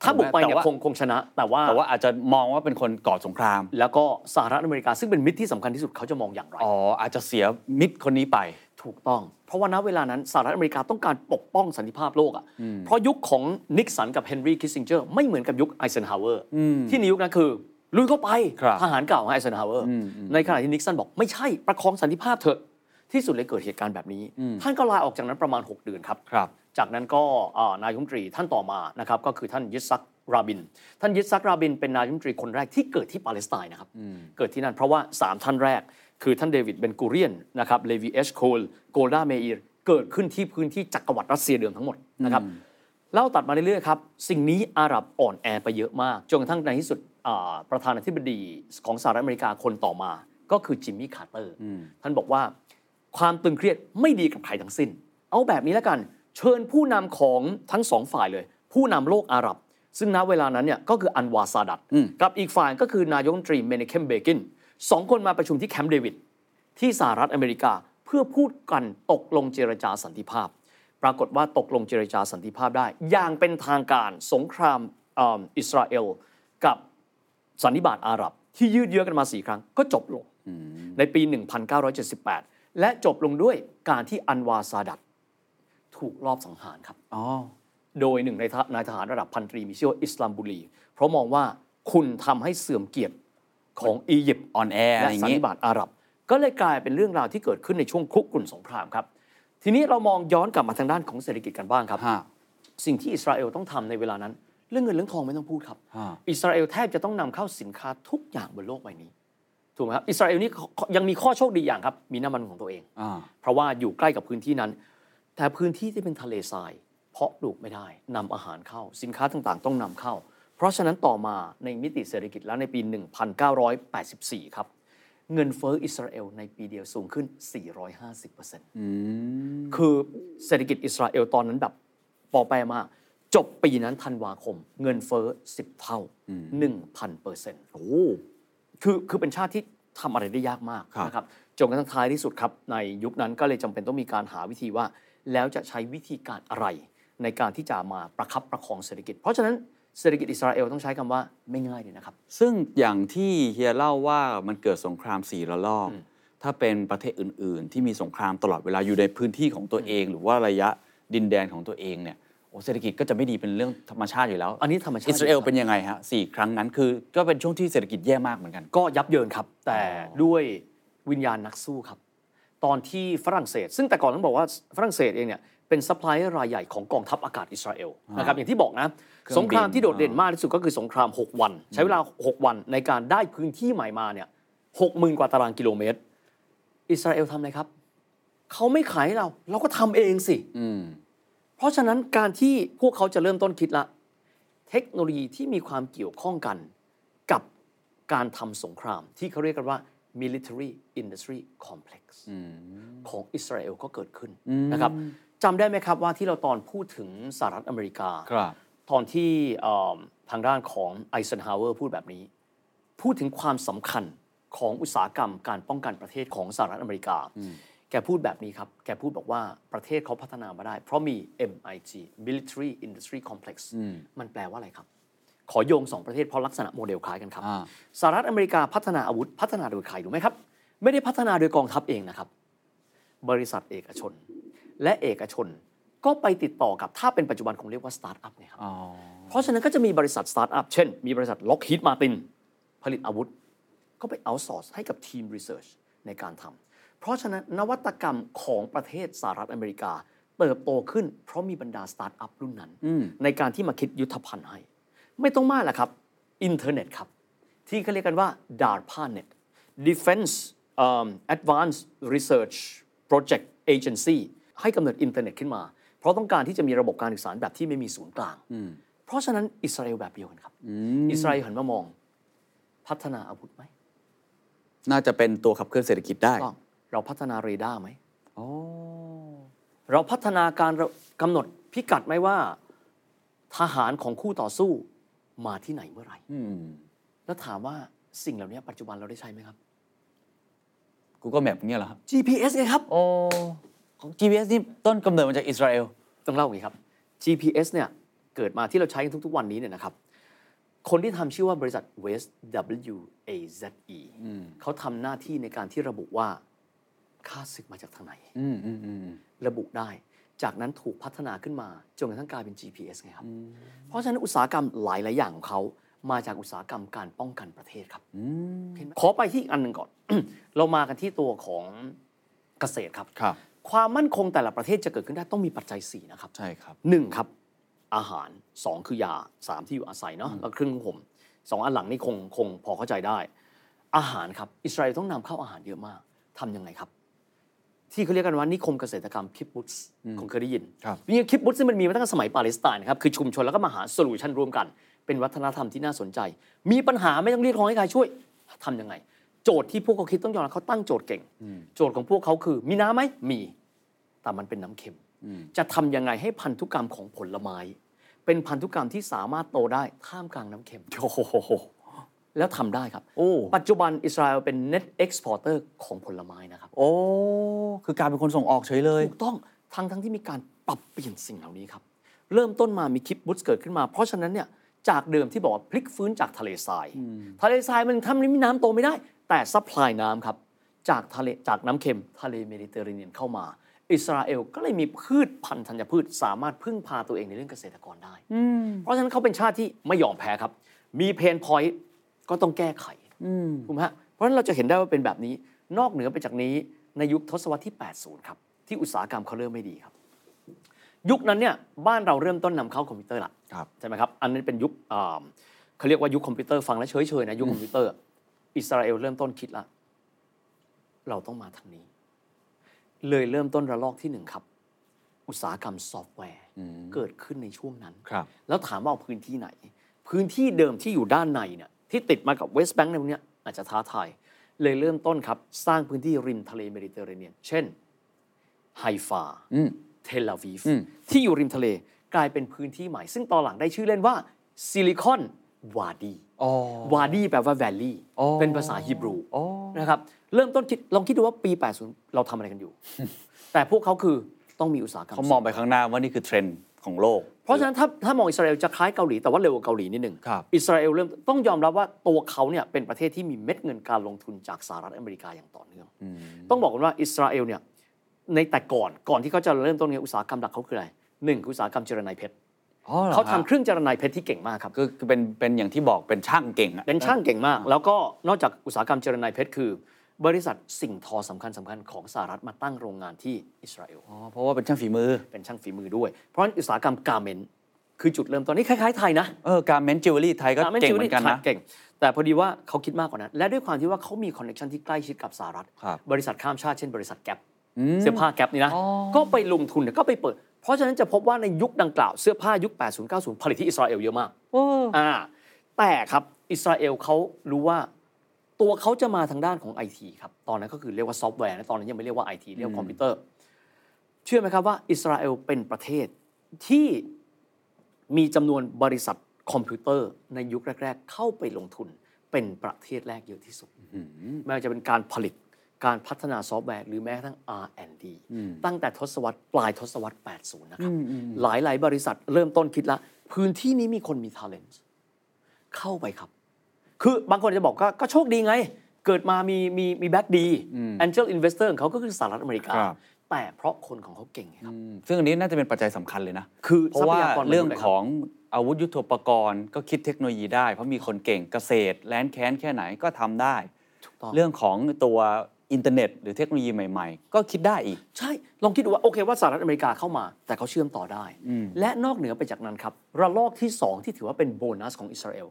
ถ้าบุกไปเนี่ยแต่ว่าคงคงชนะ แต่ว่าแต่ว่าอาจจะมองว่าเป็นคนก่อสงคราม แล้วก็สหรัฐอเมริกาซึ่งเป็นมิตรที่สำคัญที่สุดเขาจะมองอย่างไรอ๋ออาจจะเสียมิตรคนนี้ไปถูกต้อง เพราะว่าณเวลานั้นสหรัฐอเมริกาต้องการปกป้องสันติภาพโลกอะ่ะเพราะยุคของนิกสันกับเฮนรี่คิสซิงเจอร์ไม่เหมือนกับยุคไอเซนฮาวเวอร์ที่ในยุคนั้นคือลุยเข้าไปครับทหารเก่าของไอเซนฮาวเวอร์ในขณะที่นิกสันบอกไม่ใช่ประคองสันติภาพเถอะที่สุดเลยเกิดเหตุการณ์แบบนี้ ท่านก็ลาออกจากนั้นประมาณ 6 เดือนครับครับ จากนั้นก็อ่านายกรัฐมนตรีท่านต่อมานะครับก็คือท่านยิสซักราบิน ท่านยิสซักราบินเป็นนายกรัฐมนตรีคนแรกที่เกิดที่ปาเลสไตน์นะครับเกิดที่นั่นเพราะว่า 3 ท่านแรก คือท่านเดวิดเบนกูเรียนนะครับเลวีเอชโคลโกลดาเมอีร์เกิดขึ้นที่พื้นที่จักรวรรดิรัสเซียเดิมทั้งหมดนะครับเล่าตัดมาเรื่อยๆครับ สิ่งนี้อาหรับอ่อนแอไปเยอะมาก จนกระทั่งในที่สุดอ่าประธานาธิบดีของสหรัฐอเมริกาคนต่อมา ก็คือจิมมี่คาร์เตอร์ท่านบอกว่าความตึงเครียดไม่ดีกับใครทั้งสิ้น เอาแบบนี้แล้วกัน เชิญผู้นำของทั้งสองฝ่ายเลย ผู้นำโลกอาหรับ ซึ่งณเวลานั้นเนี่ยก็คืออันวาซาดัตกับอีกฝ่ายก็คือนายกรัฐมนตรีเมเนเคมเบกินสองคนมาประชุมที่แคมป์เดวิดที่สหรัฐอเมริกาเพื่อพูดกันตกลงเจรจาสันติภาพ ปรากฏว่าตกลงเจรจาสันติภาพได้ อย่างเป็นทางการสงครามเอิ่มอิสราเอลกับสันนิบาตอาหรับ ที่ยืดเยื้อกันมาสี่ครั้งก็จบลงในปี 1978 และจบลงด้วยการที่อันวาซาดัต ถูกลอบสังหารครับ อ๋อ โดยหนึ่งในทหนายทหารระดับพันตรีมีชื่อว่าอิสลามบุรี เพราะมองว่าคุณทำให้เสื่อมเกียรติของอียิปต์อ่อนแออะไรและอย่างสันนี้นิบาตอาหรับ ก็เลยกลายเป็นเรื่องราวที่เกิดขึ้นในช่วงคุกกรุ่นสงครามครับ ทีนี้เรามองย้อนกลับมาทางด้านของเศรษฐกิจกันบ้างครับฮะสิ่งที่อิสราเอลต้องทำในเวลานั้น เรื่องเงินเรื่องทองไม่ต้องพูดครับฮะอิสราเอลแทบจะต้องนำเข้าสินค้าทุกอย่างบนโลกใบนี้ถูกไหมครับอิสราเอลนี่ยังมีข้อโชคดีอย่างครับ มีน้ำมันของตัวเองอ่าเพราะว่าอยู่ใกล้กับพื้นที่นั้น แต่พื้นที่ที่เป็นทะเลทราย เพาะปลูกไม่ได้นำอาหารเข้า สินค้าต่างๆ ต้องนำเข้า เพราะฉะนั้นต่อมาในมิติเศรษฐกิจแล้วในปี 1984 ครับ เงินเฟ้ออิสราเอลในปีเดียวสูงขึ้น 450%คือเศรษฐกิจอิสราเอลตอนนั้นแบบปอแปรมากจบปีนั้นธันวาคม เงินเฟ้อ10เท่า1,000เปอร์เซ็นต์โอ้คือคือเป็นชาติที่ทำอะไรได้ยากมากครับนะครับจนกระทั่งท้ายที่สุดครับ ในยุคนั้นก็เลยจำเป็นต้องมีการหาวิธีว่า แล้วจะใช้วิธีการอะไร ในการที่จะมาประคับประคองเศรษฐกิจ เพราะฉะนั้นเศรษฐกิจอิสราเอลต้องใช้คำว่าไม่ง่ายเลยนะครับ ซึ่งอย่างที่เฮียเล่าว่ามันเกิดสงครามสี่ระลอก ถ้าเป็นประเทศอื่น ๆ ที่มีสงครามตลอดเวลาอยู่ในพื้นที่ของตัวเอง หรือว่าระยะดินแดนของตัวเองเนี่ยโอ้เศรษฐกิจก็จะไม่ดีเป็นเรื่องธรรมชาติอยู่แล้ว อันนี้ธรรมชาติอิสราเอลเป็นยังไงฮะสี่ครั้งนั้นคือ ก็เป็นช่วงที่เศรษฐกิจแย่มากเหมือนกัน ก็ยับเยินครับ แต่ด้วยวิญญาณนักสู้ครับ ตอนที่ฝรั่งเศส ซึ่งแต่ก่อนต้องบอกว่าฝรั่งเศสเองเนี่ยเป็นซัพพลายเออร์รายใหญ่ของกองทัพอากาศอิสราเอลนะครับอย่างที่บอกนะเครื่องบินสงครามที่โดดเด่นมากที่สุดก็คือสงคราม 6 วัน ใช้เวลา 6 วันในการได้พื้นที่ใหม่มาเนี่ยหกหมื่นกว่าตารางกิโลเมตร อิสราเอลทำอะไรครับเขาไม่ขายให้เรา เราก็ทำเองสิอืมเพราะฉะนั้นการที่พวกเขาจะเริ่มต้นคิดละ เทคโนโลยีที่มีความเกี่ยวข้องกัน กับการทำสงครามที่เขาเรียกกันว่า military industry complex ของอิสราเอลก็เกิดขึ้นนะครับจำได้ไหมครับว่าที่เราตอนพูดถึงสหรัฐอเมริกาครับตอนที่เอิ่มทางด้านของไอเซนฮาวเวอร์พูดแบบนี้ พูดถึงความสำคัญของอุตสาหกรรมการป้องกันประเทศของสหรัฐอเมริกา แกพูดแบบนี้ครับ แกพูดบอกว่าประเทศเขาพัฒนามาได้ เพราะมี MIT Military Industry Complex มันแปลว่าอะไรครับ ขอโยงสองประเทศเพราะลักษณะโมเดลคล้ายกันครับอ่าสหรัฐอเมริกาพัฒนาอาวุธพัฒนาโดยใครรู้ไหมครับ ไม่ได้พัฒนาโดยกองทัพเองนะครับ บริษัทเอกชน และเอกชนก็ไปติดต่อกับถ้าเป็นปัจจุบันคงเรียกว่าสตาร์ทอัพเนี่ยครับอ๋อเพราะฉะนั้นก็จะมีบริษัทสตาร์ทอัพเช่น มีบริษัท Lockheed Martin ผลิตอาวุธ ก็ไปเอา source ให้กับทีม research ในการทำเพราะฉะนั้นนวัตกรรมของประเทศสหรัฐอเมริกาเติบโตขึ้นเพราะมีบรรดาสตาร์ทอัพรุ่นนั้น ในการที่มาคิดยุทธภัณฑ์ให้ ไม่ต้องมากแหละครับอินเทอร์เน็ตครับ ที่เขาเรียกกันว่า DARPANET Defense um, Advanced Research Project Agency ให้กำเนิดอินเทอร์เน็ตขึ้นมา เพราะต้องการที่จะมีระบบการสื่อสารแบบที่ไม่มีศูนย์กลาง เพราะฉะนั้นอิสราเอลแบบเดียวกันครับ อิสราเอลหันมามอง พัฒนาอาวุธไหม น่าจะเป็นตัวขับเคลื่อนเศรษฐกิจได้ต้องเราพัฒนาเรดาร์ไหมอ๋อเราพัฒนาการระกำหนดพิกัดไหมว่า ทหารของคู่ต่อสู้ มาที่ไหนเมื่อไหร่อืมแล้วถามว่าสิ่งเหล่านี้ปัจจุบันเราได้ใช้ไหมครับ Google Map เงี้ยเหรอครับ GPS ไงครับโอ้ของ GPS นี่ต้นกำเนิดมาจากอิสราเอลต้องเล่าอย่างนี้ครับ GPS เนี่ยเกิดมาที่เราใช้กันทุก ๆ วันนี้เนี่ยนะครับ คนที่ทำชื่อว่าบริษัท West W A Z E เขาทำหน้าที่ในการที่ระบุว่าค่าศึกมาจากทางไหนอืมอืมอืมระบุได้ จากนั้นถูกพัฒนาขึ้นมาจนกระทั่งกลายเป็น GPS ไงครับ เพราะฉะนั้นอุตสาหกรรมหลาย ๆ อย่างของเขามาจากอุตสาหกรรมการป้องกันประเทศครับเห็นไหมขอไปที่อีกอันหนึ่งก่อน เรามากันที่ตัวของเกษตรครับครับความมั่นคงแต่ละประเทศจะเกิดขึ้นได้ต้องมีปัจจัย 4 นะครับ ใช่ครับหนึ่งครับ อาหารสองคือยาสามที่อยู่อาศัยเนาะแล้วเครื่องนุ่งห่มสองอันหลังนี่คงคงพอเข้าใจได้ อาหารครับอิสราเอลต้องนำเข้าอาหารเยอะมากทำยังไงครับ ที่เขาเรียกกันว่านิคมเกษตรกรรมคิปบุตส์คงเคยได้ยินครับจริงๆคิบบุตซ์นี่มันมีมาตั้งแต่สมัยปาเลสไตน์นะครับคือชุมชนแล้วก็มาหา solution ร่วมกัน เป็นวัฒนธรรมที่น่าสนใจ มีปัญหาไม่ต้องเรียกร้องให้ใครช่วยทำยังไง โจทย์ที่พวกเขาคิดต้องยอมรับเขาตั้งโจทย์เก่ง โจทย์ของพวกเขาคือมีน้ำไหมมี แต่มันเป็นน้ำเค็ม จะทำยังไงให้พันธุกรรมของผลไม้ เป็นพันธุกรรมที่สามารถโตได้ท่ามกลางน้ำเค็มโอ้โห แล้วทำได้ครับ โอ้ปัจจุบันอิสราเอลเป็น net exporter ของผลไม้นะครับ โอ้ คือการเป็นคนส่งออกเฉยเลย ถูกต้องทั้งทั้งที่มีการปรับเปลี่ยนสิ่งเหล่านี้ครับ เริ่มต้นมามีคิบบุตซ์เกิดขึ้นมา เพราะฉะนั้นเนี่ยจากเดิมที่บอกว่าพลิกฟื้นจากทะเลทราย ทะเลทรายมันทำให้มีน้ำโตไม่ได้ แต่ supply น้ำครับ จากทะเลจากน้ำเค็มทะเลเมดิเตอร์เรเนียนเข้ามา อิสราเอลก็เลยมีพืชพันธุ์ธัญพืช สามารถพึ่งพาตัวเองในเรื่องเกษตรกรได้ เพราะฉะนั้นเขาเป็นชาติที่ไม่ยอมแพ้ครับ มี pain point ก็ต้องแก้ไขถูกไหมฮะเพราะฉะนั้นเราจะเห็นได้ว่าเป็นแบบนี้ นอกเหนือไปจากนี้ในยุคทศวรรษที่ 80 ครับ ที่อุตสาหกรรมเขาเริ่มไม่ดีครับ ยุคนั้นเนี่ยบ้านเราเริ่มต้นนำเข้าคอมพิวเตอร์ละครับใช่ไหมครับ อันนั้นเป็นยุคอ่าเขาเรียกว่ายุคคอมพิวเตอร์ฟังแล้วเฉยๆนะยุคคอมพิวเตอร์ อิสราเอลเริ่มต้นคิดละเราต้องมาทางนี้ เลยเริ่มต้นระลอกที่หนึ่งครับ อุตสาหกรรมซอฟต์แวร์เกิดขึ้นในช่วงนั้นครับแล้วถามว่าเอาพื้นที่ไหน พื้นที่เดิมที่อยู่ด้านในเนี่ย ที่ติดมากับเวสต์แบงค์ในพวกเนี้ยอาจจะท้าทาย เลยเริ่มต้นครับ สร้างพื้นที่ริมทะเลเมดิเตอร์เรเนียน เช่นไฮฟาอืมเทลอาวีฟที่อยู่ริมทะเลกลายเป็นพื้นที่ใหม่ ซึ่งตอนหลังได้ชื่อเล่นว่าซิลิคอนวาดีอ๋อวาดีแปลว่า valley อ๋อเป็นภาษาฮีบรูอ๋อนะครับเริ่มต้นคิดลองคิดดูว่าปี 80 เราทำอะไรกันอยู่ แต่พวกเขาคือต้องมีอุตสาหกรรมเขามองไปข้างหน้าว่านี่คือเทรนด์ของโลกเพราะฉะนั้นถ้าถ้ามองอิสราเอลจะคล้ายเกาหลีแต่ว่าเร็วกว่าเกาหลีนิดหนึ่งครับ อิสราเอลเริ่มต้องยอมรับว่าตัวเขาเนี่ยเป็นประเทศที่มีเม็ดเงินการลงทุนจากสหรัฐอเมริกาอย่างต่อเนื่อง ต้องบอกกันว่าอิสราเอลเนี่ยในแต่ก่อนก่อนที่เขาจะเริ่มต้นเนี่ยอุตสาหกรรมหลักเขาคืออะไรหนึ่งคืออุตสาหกรรมเจรไนเพชรอ๋อหรอเขาฮะทำเครื่องเจรไนเพชรที่เก่งมากครับคือคือเป็นเป็นอย่างที่บอกเป็นช่างเก่งอะเป็นช่างเก่งมาก แล้วก็นอกจากอุตสาหกรรมเจรไนเพชรคือ บริษัทสิ่งทอสำคัญสำคัญของสหรัฐมาตั้งโรงงานที่อิสราเอลอ๋อเพราะว่าเป็นช่างฝีมือเป็นช่างฝีมือด้วย เพราะฉะนั้นอุตสาหกรรม garment คือจุดเริ่มต้นนี่คล้ายๆไทยนะเออ garment jewelry ไทยก็ Garment เก่งเหมือนกัน Jewelry นะเก่ง แต่พอดีว่าเขาคิดมากกว่านั้น และด้วยความที่ว่าเขามี connection ที่ใกล้ชิดกับสหรัฐครับบริษัทข้ามชาติเช่นบริษัทแก p เสื้อผ้าแก p นี่นะอ๋อก็ไปลงทุนเนี่ยก็ไปเปิด เพราะฉะนั้นจะพบว่าในยุคดังกล่าวเสื้อผ้ายุค 80 90 ผลิตที่อิสราเอลเยอะมากโอ้อ่าแต่ครับอิสราเอลเขารู้ว่า ตัวเขาจะมาทางด้านของไอทีครับ ตอนนั้นก็คือเรียกว่าซอฟต์แวร์นะตอนนั้นยังไม่เรียกว่าไอทีเรียกว่าคอมพิวเตอร์ เชื่อไหมครับว่าอิสราเอลเป็นประเทศที่มีจำนวนบริษัทคอมพิวเตอร์ในยุคแรก ๆ เข้าไปลงทุนเป็นประเทศแรกเยอะที่สุดไม่ว่าจะเป็นการผลิตการพัฒนาซอฟต์แวร์หรือแม้กระทั่ง R&D ตั้งแต่ทศวรรษปลายทศวรรษ 80 นะครับ หลายๆ บริษัทเริ่มต้นคิดละ พื้นที่นี้มีคนมี talent เข้าไปครับ คือบางคนจะบอกก็ก็โชคดีไง เกิดมามีมีมี back ดี Angel Investor ของเขาก็คือสหรัฐอเมริกาครับแต่เพราะคนของเขาเก่งไงครับอืมซึ่งอันนี้น่าจะเป็นปัจจัยสำคัญเลยนะ คือเพราะว่าทรัพยากรมนุษย์เรื่องเลยครับของอาวุธยุโทโธปกรณ์ก็คิดเทคโนโลยีได้ เพราะมีคนเก่งเกษตรแร้นแค้นแค่ไหนก็ทำได้ถูกต้องเรื่องของตัวอินเทอร์เน็ตหรือเทคโนโลยีใหม่ ๆ ก็คิดได้อีก ใช่ ลองคิดดูว่า โอเคว่าสหรัฐอเมริกาเข้ามา แต่เขาเชื่อมต่อได้อืมและนอกเหนือไปจากนั้นครับ ระลอกที่ 2 ที่ถือว่าเป็นโบนัสของอิสราเอล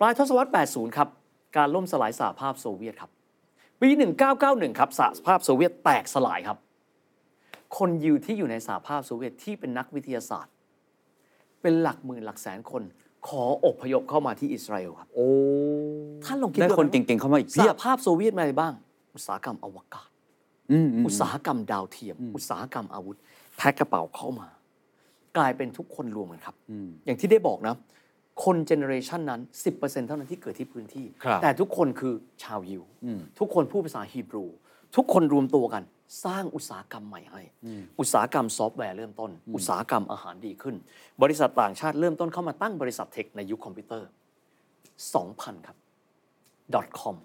ปลายทศวรรษ 80 ครับ การล่มสลายสหภาพโซเวียตครับ ปี 1991 ครับสหภาพโซเวียตแตกสลายครับ คนยิวที่อยู่ในสหภาพโซเวียตที่เป็นนักวิทยาศาสตร์ เป็นหลักหมื่นหลักแสนคนขออพยพเข้ามาที่อิสราเอลครับ โอ้ ท่านลองคิดได้ดูคนไหมเก่งๆเข้ามาอีกสเพียหบ ภาพโซเวียตมาอะไรบ้าง อุตสาหกรรมอวกาศ อืมมอุตสาหกรรมดาวเทียมอุตสาหกรรมอาวุธ แพ็คกระเป๋าเข้ามา กลายเป็นทุกคนรวมกันครับ อืม อย่างที่ได้บอกนะ คน generation นั้น 10%เท่านั้นที่เกิดที่พื้นที่ครับแต่ทุกคนคือชาวยิวอืมทุกคนพูดภาษาฮีบรู ทุกคนรวมตัวกัน สร้างอุตสาหกรรมใหม่ให้ อุตสาหกรรมซอฟต์แวร์เริ่มต้น อุตสาหกรรมอาหารดีขึ้น บริษัทต่างชาติเริ่มต้นเข้ามาตั้งบริษัท tech ในยุคคอมพิวเตอร์ 2,000 ครับ .com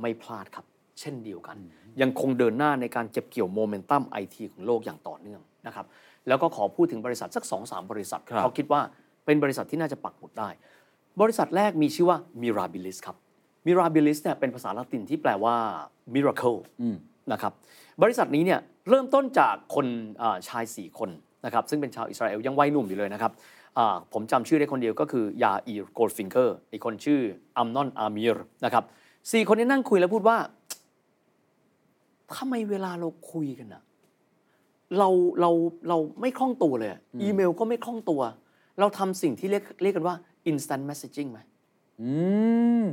ไม่พลาดครับ เช่นเดียวกัน ยังคงเดินหน้าในการเก็บเกี่ยวโมเมนตัมไอทีของโลกอย่างต่อเนื่องนะครับแล้วก็ขอพูดถึงบริษัทสัก2-3บริษัทครับเขาคิดว่า เป็นบริษัทที่น่าจะปักหมุดได้ บริษัทแรกมีชื่อว่า Mirabilis ครับ Mirabilis เนี่ยเป็นภาษาละตินที่แปลว่า miracle อืมนะครับบริษัทนี้เนี่ยเริ่มต้นจากคนอ่าชาย 4 คนนะครับซึ่งเป็นชาวอิสราเอลยังวัยหนุ่มอยู่เลยนะครับอ่าผมจำชื่อได้คนเดียวก็คือยาอีร์โกลด์ฟิงเกอร์อีกคนชื่ออัมนอนอามีร์นะครับสี่คนนี้นั่งคุยแล้วพูดว่าทำไมเวลาเราคุยกันอะเราเราเราไม่คล่องตัวเลยอะอีเมลก็ไม่คล่องตัว เราทำสิ่งที่เรียกเรียกกันว่า instant messaging ไหมอืม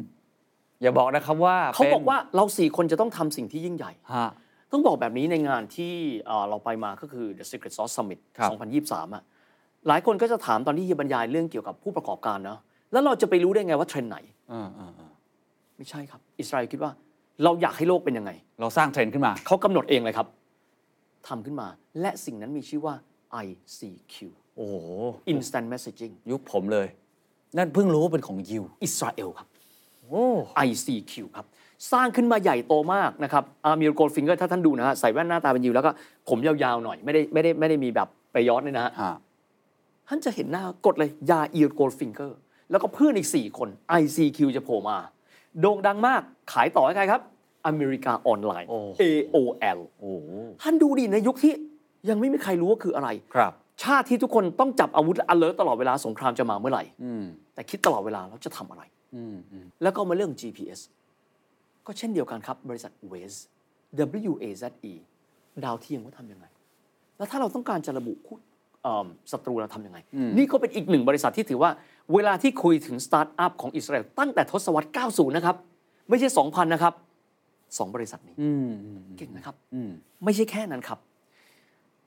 อย่าบอกนะครับว่าเขาป็นบอกว่าเราสี่คนจะต้องทำสิ่งที่ยิ่งใหญ่ฮะต้องบอกแบบนี้ในงานที่เอ่อเราไปมาก็คือ The Secret Sauce Summit ครับ2023อะหลายคนก็จะถามตอนที่เฮียบรรยายเรื่องเกี่ยวกับผู้ประกอบการเนาะแล้วเราจะไปรู้ได้ไงว่าเทรนด์ไหนอ่าอ่าอ่าไม่ใช่ครับ อิสราเอลคิดว่าเราอยากให้โลกเป็นยังไง เราสร้างเทรนด์ขึ้นมาเขากำหนดเองเลยครับทำขึ้นมา และสิ่งนั้นมีชื่อว่า ICQ โอ้โห Instant Messaging ยุคผมเลย นั่นเพิ่งรู้ว่าเป็นของยิว อิสราเอลครับโอ้ ICQ ครับ สร้างขึ้นมาใหญ่โตมากนะครับอามิรโกลฟิงเกอร์ถ้าท่านดูนะฮะใส่แว่นหน้าตาเป็นยิวแล้วก็ผมยาวๆหน่อยไม่ได้ไม่ได้ไม่ได้มีแบบไปย้อนเลยนะฮะฮะท่านจะเห็นหน้ากดเลยยาอีร์โกลฟิงเกอร์แล้วก็เพื่อนอีก 4 คน ICQ จะโผล่มา โด่งดังมากขายต่อให้ใครครับ America Online โอ้ AOL โอ้โห ท่านดูดิในยุคที่ยังไม่มีใครรู้ว่าคืออะไร ครับ ชาติที่ทุกคนต้องจับอาวุธและ alert ตลอดเวลาสงครามจะมาเมื่อไหร่อืมแต่คิดตลอดเวลาเราจะทำอะไรอืมอืมแล้วก็มาเรื่อง GPS ก็เช่นเดียวกันครับ บริษัท Waze W A Z E ดาวเทียมว่าทำยังไง แล้วถ้าเราต้องการจะระบุคู่เอิ่มศัตรูเราทำยังไง นี่ก็เป็นอีกหนึ่งบริษัทที่ถือว่า เวลาที่คุยถึงสตาร์ทอัพของอิสราเอลตั้งแต่ทศวรรษ 90 นะครับ ไม่ใช่ 2,000 นะครับสองบริษัทนี้อืมอืมเก่งนะครับอืมไม่ใช่แค่นั้นครับ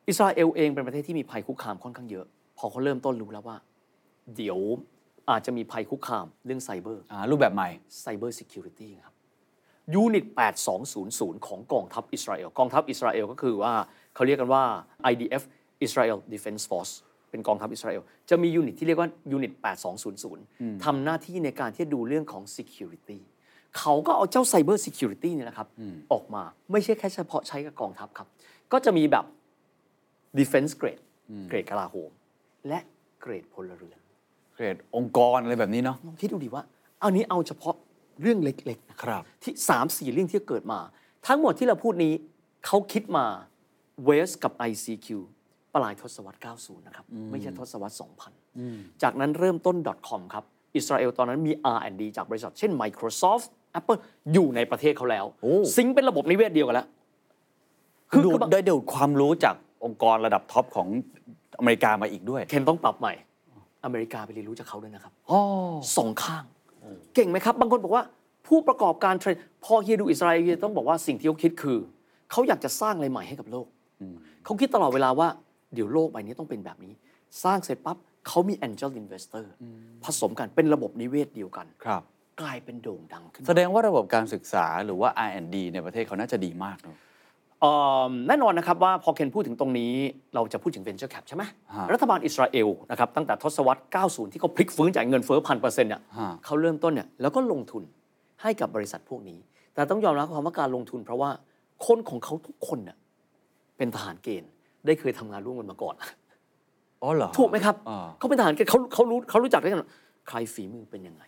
อิสราเอลเองเป็นประเทศที่มีภัยคุกคามค่อนข้างเยอะ พอเขาเริ่มต้นรู้แล้วว่า เดี๋ยวอาจจะมีภัยคุกคามเรื่องไซเบอร์อ่ารูปแบบใหม่ Cyber Security ครับ Unit 8200 ของกองทัพอิสราเอล กองทัพอิสราเอลก็คือว่าเขาเรียกกันว่า IDF Israel Defense Force เป็นกองทัพอิสราเอล จะมี unit ที่เรียกว่า Unit 8200 ทำหน้าที่ในการที่จะดูเรื่องของ Security เขาก็เอาเจ้า Cyber Security เนี่ยนะครับ ออกมาไม่ใช่แค่เฉพาะใช้กับกองทัพครับ ก็จะมีแบบ Defense Grade เกรดกลาโหม และเกรดพลเรือน เกรดองค์กรอะไรแบบนี้เนาะลองคิดดูดิว่าอันนี้เอาเฉพาะเรื่องเล็กๆนะครับ ที่สามสี่เรื่องที่เกิดมา ทั้งหมดที่เราพูดนี้เขาคิดมาเวสกับ ICQ ปลายทศวรรษ 90 นะครับ ไม่ใช่ทศวรรษ 2000 จากนั้นเริ่มต้น .com ครับ อิสราเอลตอนนั้นมี R&D จากบริษัทเช่น Microsoft Apple อยู่ในประเทศเขาแล้วโอ้ sync เป็นระบบนิเวศเดียวกันแล้ว คือดูคือบางได้เดี๋ยวความรู้จาก องค์กรระดับท็อปของอเมริกามาอีกด้วย เคนต้องปรับใหม่ อเมริกาไปเรียนรู้จากเขาด้วยนะครับอ๋อสองข้าง เก่งไหมครับ บางคนบอกว่าผู้ประกอบการเทรนด์พอเฮียดูอิสราเอลเฮียต้องบอกว่าสิ่งที่เขาคิดคือ เขาอยากจะสร้างอะไรใหม่ให้กับโลก เขาคิดตลอดเวลาว่าเดี๋ยวโลกใบนี้ต้องเป็นแบบนี้ สร้างเสร็จปั๊บเขามี Angel Investor ผสมกันเป็นระบบนิเวศเดียวกันครับ กลายเป็นโด่งดังขึ้น แสดงว่าระบบการศึกษาหรือว่า R&D ในประเทศเขาน่าจะดีมากเนอะเอ่อ แน่นอนนะครับว่าพอเคนพูดถึงตรงนี้เราจะพูดถึง Venture Cap ใช่ไหมฮะรัฐบาลอิสราเอลนะครับตั้งแต่ทศวรรษ 90 ที่เขาพลิกฟื้นจากเงินเฟ้อพันเปอร์เซ็นต์เนี่ยฮะเขาเริ่มต้นเนี่ยแล้วก็ลงทุนให้กับบริษัทพวกนี้ แต่ต้องยอมรับความว่าการลงทุน เพราะว่าคนของเขาทุกคนเนี่ยเป็นทหารเกณฑ์ได้เคยทำงานร่วมกันมาก่อนอ๋อเหรอถูกไหมครับอ่าเขาเป็นทหารเกณฑ์เขาเขารู้เขารู้จักได้กันใครฝีมือเป็นยังไง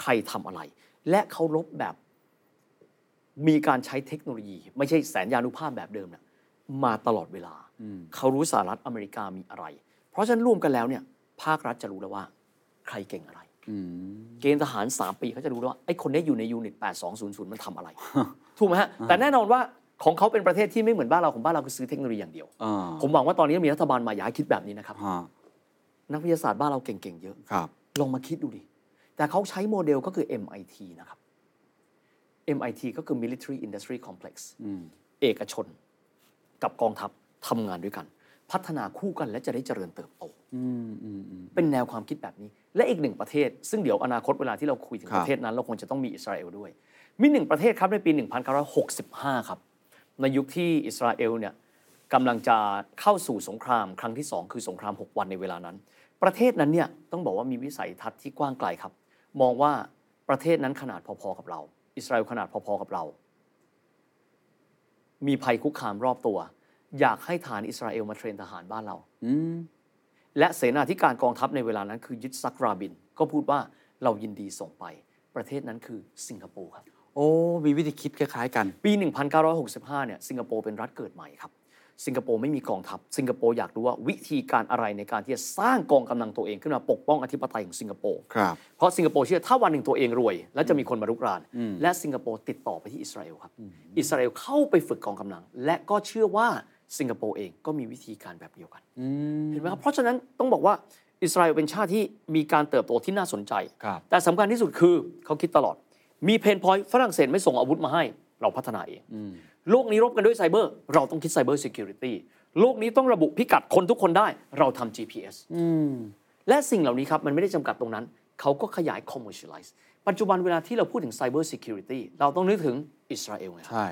ใครทำอะไร และเขารบแบบ มีการใช้เทคโนโลยี ไม่ใช่แสนยานุภาพแบบเดิมนะมาตลอดเวลา เขารู้สหรัฐอเมริกามีอะไร เพราะฉะนั้นร่วมกันแล้วเนี่ยภาครัฐจะรู้แล้วว่า ใครเก่งอะไรอืมเกณฑ์ทหาร 3 ปีเขาจะรู้แล้วว่าไอ้คนนี้อยู่ในยูนิต 8200 มันทำอะไร ถูกไหมฮะ แต่แน่นอนว่าของเขาเป็นประเทศที่ไม่เหมือนบ้านเราของบ้านเราคือซื้อเทคโนโลยีอย่างเดียวอ่าผมหวังว่าตอนนี้มีรัฐบาลมาอย่าให้คิดแบบนี้นะครับฮะนักวิทยาศาสตร์บ้านเราเก่งๆเยอะครับลองมาคิดดูดิแต่เขาใช้โมเดลก็คือ MIT นะครับ MIT ก็คือ Military Industry Complex อืมเอกชน กับกองทัพทำงานด้วยกัน พัฒนาคู่กันและจะได้เจริญเติบโตอืมอืมอืมเป็นแนวความคิดแบบนี้ และอีกหนึ่งประเทศ ซึ่งเดี๋ยวอนาคตเวลาที่เราคุยถึงครับประเทศนั้น เราคงจะต้องมีอิสราเอลด้วย มีหนึ่งประเทศครับในปี 1965 ครับ ในยุคที่อิสราเอลเนี่ยกำลังจะเข้าสู่สงครามครั้งที่ 2 คือสงคราม 6 วันในเวลานั้น ประเทศนั้นเนี่ยต้องบอกว่ามีวิสัยทัศน์ที่กว้างไกลครับ มองว่าประเทศนั้นขนาดพอๆกับเรา อิสราเอลขนาดพอๆกับเรา มีภัยคุกคามรอบตัว อยากให้ฐานอิสราเอลมาเทรนทหารบ้านเราอืมและเสนาธิการกองทัพในเวลานั้นคือยิตซักราบิน ก็พูดว่าเรายินดีส่งไป ประเทศนั้นคือสิงคโปร์ครับ โอ้ มีวิธีคิดคล้ายๆกัน ปี 1965 เนี่ยสิงคโปร์เป็นรัฐเกิดใหม่ครับ สิงคโปร์ไม่มีกองทัพ สิงคโปร์อยากรู้ว่าวิธีการอะไรในการที่จะสร้างกองกำลังตัวเองขึ้นมาปกป้องอธิปไตยของสิงคโปร์ครับเพราะสิงคโปร์เชื่อถ้าวันหนึ่งตัวเองรวย แล้วจะมีคนมารุกราน และสิงคโปร์ติดต่อไปที่อิสราเอลครับ อิสราเอลเข้าไปฝึกกองกำลัง และก็เชื่อว่าสิงคโปร์เองก็มีวิธีการแบบเดียวกันอืมเห็นไหมครับเพราะฉะนั้นต้องบอกว่าอิสราเอลเป็นชาติที่มีการเติบโตที่น่าสนใจครับแต่สำคัญที่สุดคือเขาคิดตลอด มี pain point ฝรั่งเศสไม่ส่งอาวุธมาให้ เราพัฒนาเอง โลกนี้รบกันด้วยไซเบอร์เราต้องคิด cyber security โลกนี้ต้องระบุพิกัดคนทุกคนได้เราทำ GPS อืมและสิ่งเหล่านี้ครับ มันไม่ได้จำกัดตรงนั้น เขาก็ขยาย commercialize ปัจจุบันเวลาที่เราพูดถึง cyber security เราต้องนึกถึงอิสราเอลไงครับใช่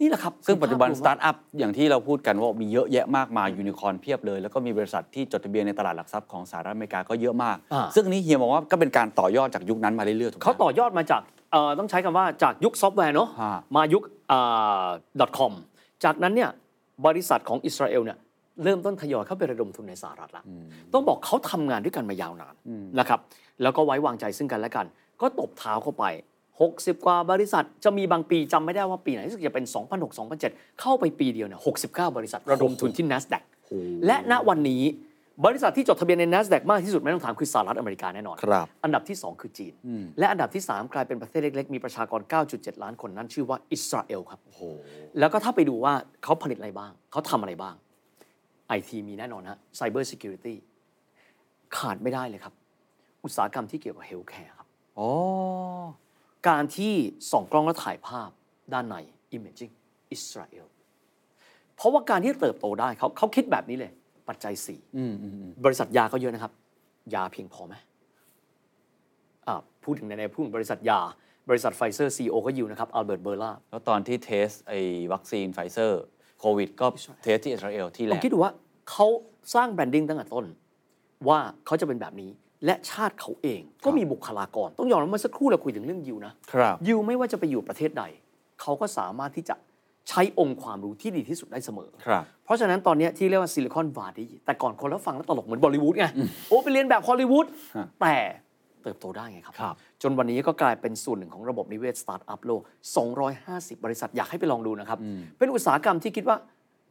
นี่แหละครับ ซึ่งปัจจุบันคือภาพรวมตาร์ทอัพอย่างที่เราพูดกันว่ามีเยอะแยะมากมายยูนิคอร์นเพียบเลย แล้วก็มีบริษัทที่จดทะเบียนในตลาดหลักทรัพย์ของสหรัฐอเมริกาก็เยอะมากอ่าซึ่งอันนี้เฮียมองว่าก็เป็นการต่อยอดจากยุคนั้นมาเรื่อยๆถูกไหมเขาต่อยอดมาจากเอ่อ ต้องใช้คำว่าจากยุคซอฟต์แวร์เนาะฮะมายุคอ่า .com จากนั้นเนี่ยบริษัทของอิสราเอลเนี่ยเริ่มต้นทยอยเข้าไประดมทุนในสหรัฐละต้องบอกเขาทำงานด้วยกันมายาวนานนะครับแล้วก็ไว้วางใจซึ่งกันและกัน ก็ตบเท้าเข้าไป 60 กว่าบริษัทจะมีบางปีจำไม่ได้ว่าปีไหนรู้สึกจะเป็น 2006 2007 เข้าไปปีเดียวเนี่ย69 บริษัทระดมทุนที่ NASDAQ และณวันนี้ บริษัทที่จดทะเบียนใน NASDAQ มากที่สุดไม่ต้องถามคือสหรัฐอเมริกาแน่นอน ครับ อันดับที่ 2 คือจีน และอันดับที่ 3 กลายเป็นประเทศเล็ก ๆ มีประชากร 9.7 ล้านคนนั้นชื่อว่าอิสราเอลครับแล้วก็ถ้าไปดูว่าเขาผลิตอะไรบ้าง เขาทำอะไรบ้างไอทีมีแน่นอนฮะ Cyber Security ขาดไม่ได้เลยครับ อุตสาหกรรมที่เกี่ยวกับ healthcare ครับ อ๋อ การที่ส่องกล้องและถ่ายภาพด้านใน Imaging อิสราเอลเพราะว่าการที่เติบโตได้เขาเขาคิดแบบนี้เลย ปัจจัย4อืมอืมอืมบริษัทยาก็เยอะนะครับ ยาเพียงพอไหมอ่าพูดถึงในในพูดถึงบริษัทยา บริษัทไฟเซอร์ซีโอก็อยู่นะครับอัลเบิร์ตเบอร์ล่าแล้วตอนที่ test ไอ้วัคซีนไฟเซอร์โควิดก็test ที่อิสราเอลที่แรกลองคิดดูว่าเขาสร้าง branding ตั้งแต่ต้น ว่าเขาจะเป็นแบบนี้และชาติเขาเองก็มีบุคลากร ต้องยอมรับเมื่อสักครู่เราคุยถึงเรื่องยิวนะครับยิวไม่ว่าจะไปอยู่ประเทศใดเขาก็สามารถที่จะ ใช้องค์ความรู้ที่ดีที่สุดได้เสมอ ครับ เพราะฉะนั้นตอนเนี้ยที่เรียกว่า Silicon Wadi แต่ก่อนคนแล้วฟังแล้วตลกเหมือนบอลลีวูดไง โอ้ไปเรียนแบบฮอลลีวูดฮะแต่เติบโตได้ไงครับ ครับ จนวันนี้ก็กลายเป็นส่วนหนึ่งของระบบนิเวศสตาร์ทอัพโลก 250 บริษัทอยากให้ไปลองดูนะครับ เป็นอุตสาหกรรมที่คิดว่า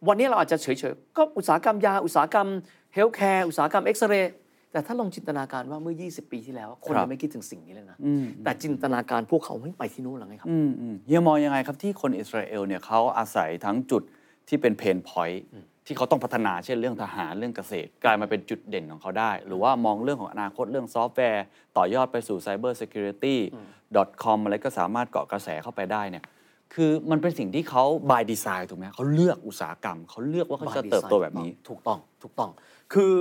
วันนี้เราอาจจะเฉยๆ ก็อุตสาหกรรมยา อุตสาหกรรม healthcare อุตสาหกรรมเอ็กซเรย์ แต่ถ้าลองจินตนาการว่าเมื่อ 20 ปีที่แล้ว คนครับยังไม่คิดถึงสิ่งนี้เลยนะ แต่จินตนาการพวกเขาไม่ไปที่นู้นแล้วไงครับอืมอืมเฮียมองยังไงครับที่คนอิสราเอลเนี่ยเขาอาศัยทั้งจุดที่เป็น pain point ที่เขาต้องพัฒนาเช่นเรื่องทหารเรื่องเกษตร กลายมาเป็นจุดเด่นของเขาได้ หรือว่ามองเรื่องของอนาคตเรื่องซอฟต์แวร์ ต่อยอดไปสู่ Cyber Security .com อะไรก็สามารถเกาะกระแสเข้าไปได้เนี่ยคือมันเป็นสิ่งที่เขา by design ถูกไหมเขาเลือกอุตสาหกรรม เขาเลือกว่าเขาจะเติบโตแบบนี้ถูกต้องถูกต้อง คือ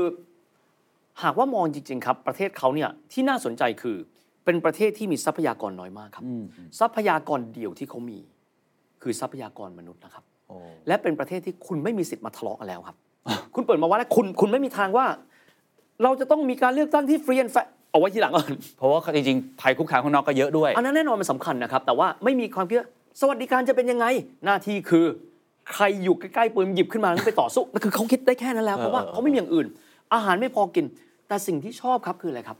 หากว่ามองจริง ๆ ครับ ประเทศเขาเนี่ยที่น่าสนใจคือเป็นประเทศที่มีทรัพยากรน้อยมากครับ ทรัพยากรเดียวที่เขามี คือทรัพยากรมนุษย์นะครับโอ้และเป็นประเทศที่คุณไม่มีสิทธิ์มาทะเลาะกันแล้วครับ คุณเปิดมาว่าแล้วคุณคุณไม่มีทางว่า เราจะต้องมีการเลือกตั้งที่ free and fair เอาไว้ทีหลังก่อนเพราะว่าจริงๆภัยคุกคามข้างนอกก็เยอะด้วยอันนั้นแน่นอนมันสำคัญนะครับ แต่ว่าไม่มีความคิดว่าสวัสดิการจะเป็นยังไง หน้าที่คือ ใครอยู่ใกล้ๆปืนหยิบขึ้นมาแล้วไปต่อสู้นั่นคือเขาคิดได้แค่นั้นแล้วเพราะว่าเออเออเขาไม่มีอย่างอื่น อาหารไม่พอกิน แต่สิ่งที่ชอบครับคืออะไรครับ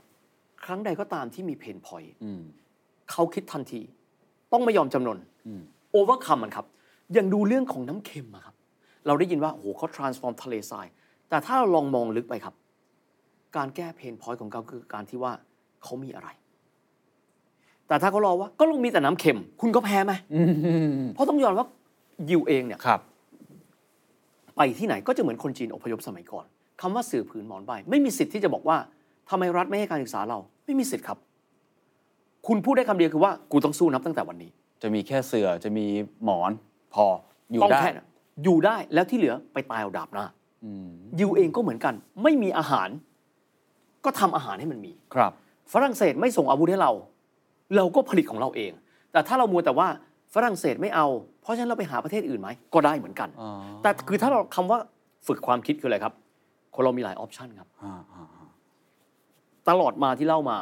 ครั้งใดก็ตามที่มี pain point อืมเขาคิดทันที ต้องไม่ยอมจำนนอืม overcome มันครับอย่างดูเรื่องของน้ำเค็มอะครับ เราได้ยินว่าโอ้โหเขา transform ทะเลทราย แต่ถ้าเราลองมองลึกไปครับ การแก้เพนพอยต์ของเขาคือการที่ว่าเขามีอะไร แต่ถ้าเขารอว่าก็ลงมีแต่น้ำเค็ม คุณก็แพ้ไหมอืมเพราะต้องยอมว่ายิวเองเนี่ยครับไปที่ไหนก็จะเหมือนคนจีนอพยพสมัยก่อน คำว่าสื่อผืนหมอนใบ ไม่มีสิทธิ์ที่จะบอกว่าทำไมรัฐไม่ให้การศึกษาเรา ไม่มีสิทธิ์ครับ คุณพูดได้คำเดียวคือว่ากูต้องสู้นับตั้งแต่วันนี้ จะมีแค่เสือจะมีหมอนพออยู่ต้องได้แค่นั้นอยู่ได้แล้วที่เหลือไปตายเอาดาบหน้าอืมยิวเองก็เหมือนกัน ไม่มีอาหาร ก็ทำอาหารให้มันมีครับ ฝรั่งเศสไม่ส่งอาวุธให้เรา เราก็ผลิตของเราเอง แต่ถ้าเรามัวแต่ว่าฝรั่งเศสไม่เอา เพราะฉะนั้นเราไปหาประเทศอื่นไหมก็ได้เหมือนกันอ๋อแต่คือถ้าเราคำว่าฝึกความคิดคืออะไรครับ คนเรามีหลายออปชันครับอ่าอ่าอ่าตลอดมาที่เล่ามา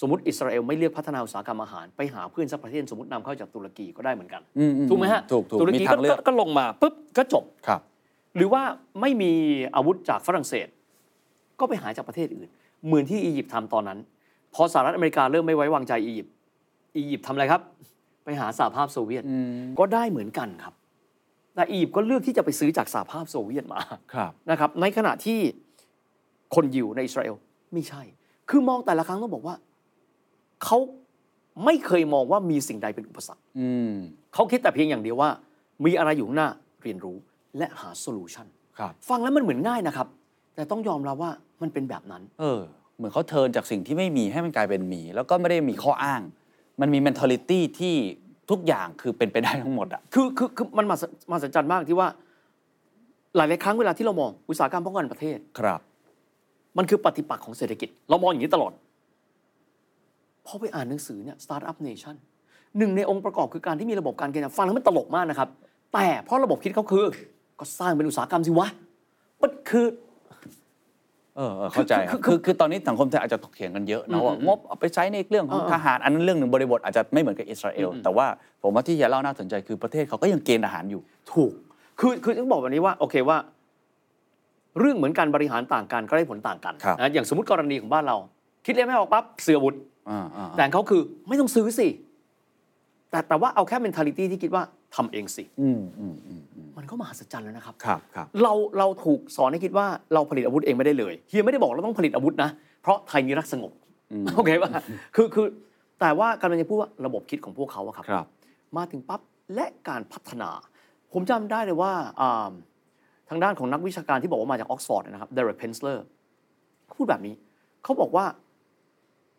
สมมติอิสราเอลไม่เลือกพัฒนาอุตสาหกรรมอาหาร ไปหาเพื่อนสักประเทศสมมตินำเข้าจากตุรกีก็ได้เหมือนกันอือืถูกไหมฮะ ถูกถูกตุรมีกีทางเลือกก็ลงมาปุ๊บก็จบครับ หรือว่าไม่มีอาวุธจากฝรั่งเศส ก็ไปหาจากประเทศอื่น เหมือนที่อียิปต์ทำตอนนั้น พอสหรัฐอเมริกาเริ่มไม่ไว้วางใจอียิปต์อียิปต์ทำอะไรครับ ไปหาสหภาพโซเวียตอืมก็ได้เหมือนกันครับ แต่อียิปต์ก็เลือกที่จะไปซื้อจากสหภาพโซเวียตมาครับนะครับในขณะที่คนยิวในอิสราเอลไม่ใช่ คือมองแต่ละครั้งต้องบอกว่าเขาไม่เคยมองว่ามีสิ่งใดเป็นอุปสรรคอืมเขาคิดแต่เพียงอย่างเดียวว่า มีอะไรอยู่ข้างหน้าเรียนรู้และหา solution ครับฟังแล้วมันเหมือนง่ายนะครับ แต่ต้องยอมรับว่ามันเป็นแบบนั้น เออ เหมือนเขา turn จากสิ่งที่ไม่มีให้มันกลายเป็นมี แล้วก็ไม่ได้มีข้ออ้าง มันมี mentality ที่ ทุกอย่างคือเป็นไปได้ทั้งหมดอะคือคือคือมันมามาอัศจรรย์มากที่ว่า หลายๆครั้งเวลาที่เรามองอุตสาหกรรมป้องกันประเทศครับ มันคือปฏิปักษ์ของเศรษฐกิจ เรามองอย่างนี้ตลอดพอไปอ่านหนังสือเนี่ย Startup Nation หนึ่งในองค์ประกอบคือการที่มีระบบการเงินฟังแล้วมันตลกมากนะครับ แต่เพราะระบบคิดเขาคือ ก็สร้างเป็นอุตสาหกรรมสิวะมันคือ เออเออเข้าใจครับคือคือคือตอนนี้สังคมไทยอาจจะถกเถียงกันเยอะนะว่าอืมงบเอาไปใช้ในเรื่องของเออทหารอันนั้นเรื่องหนึ่งบริบทอาจจะไม่เหมือนกับอิสราเอลอืมแต่ว่าผมว่าที่เฮียเล่าน่าสนใจคือประเทศเขาก็ยังเกณฑ์ทหารอยู่ ถูก คือคือต้องบอกแบบนี้ว่าโอเคว่า เรื่องเหมือนการบริหารต่างกันก็ได้ผลต่างกันครับ นะอย่างสมมติกรณีของบ้านเรา คิดเลยไม่ออกปั๊บเสืออาวุธอ่าอ่าแต่เขาคือไม่ต้องซื้อสิ แต่แต่ว่าเอาแค่ mentality ที่คิดว่าทำเองสิ อืมอืมอืมอื มมันก็มหัศจรรย์แล้วนะครับครับครับเราเราถูกสอนให้คิดว่าเราผลิตอาวุธเองไม่ได้เลยเฮียไม่ได้บอกเราต้องผลิตอาวุธนะเพราะไทยมีรักสงบอืมโอเคป่ะคือคือแต่ว่ากำลังจะพูดว่าระบบคิดของพวกเขาอะครับครับมาถึงปั๊บและการพัฒนา ผมจำได้เลยว่าอ่าทางด้านของนักวิชาการที่บอกว่ามาจากออกซฟอร์ดนะครับเดเร k เพนสเลอร์พูดแบบนี้เขาบอกว่า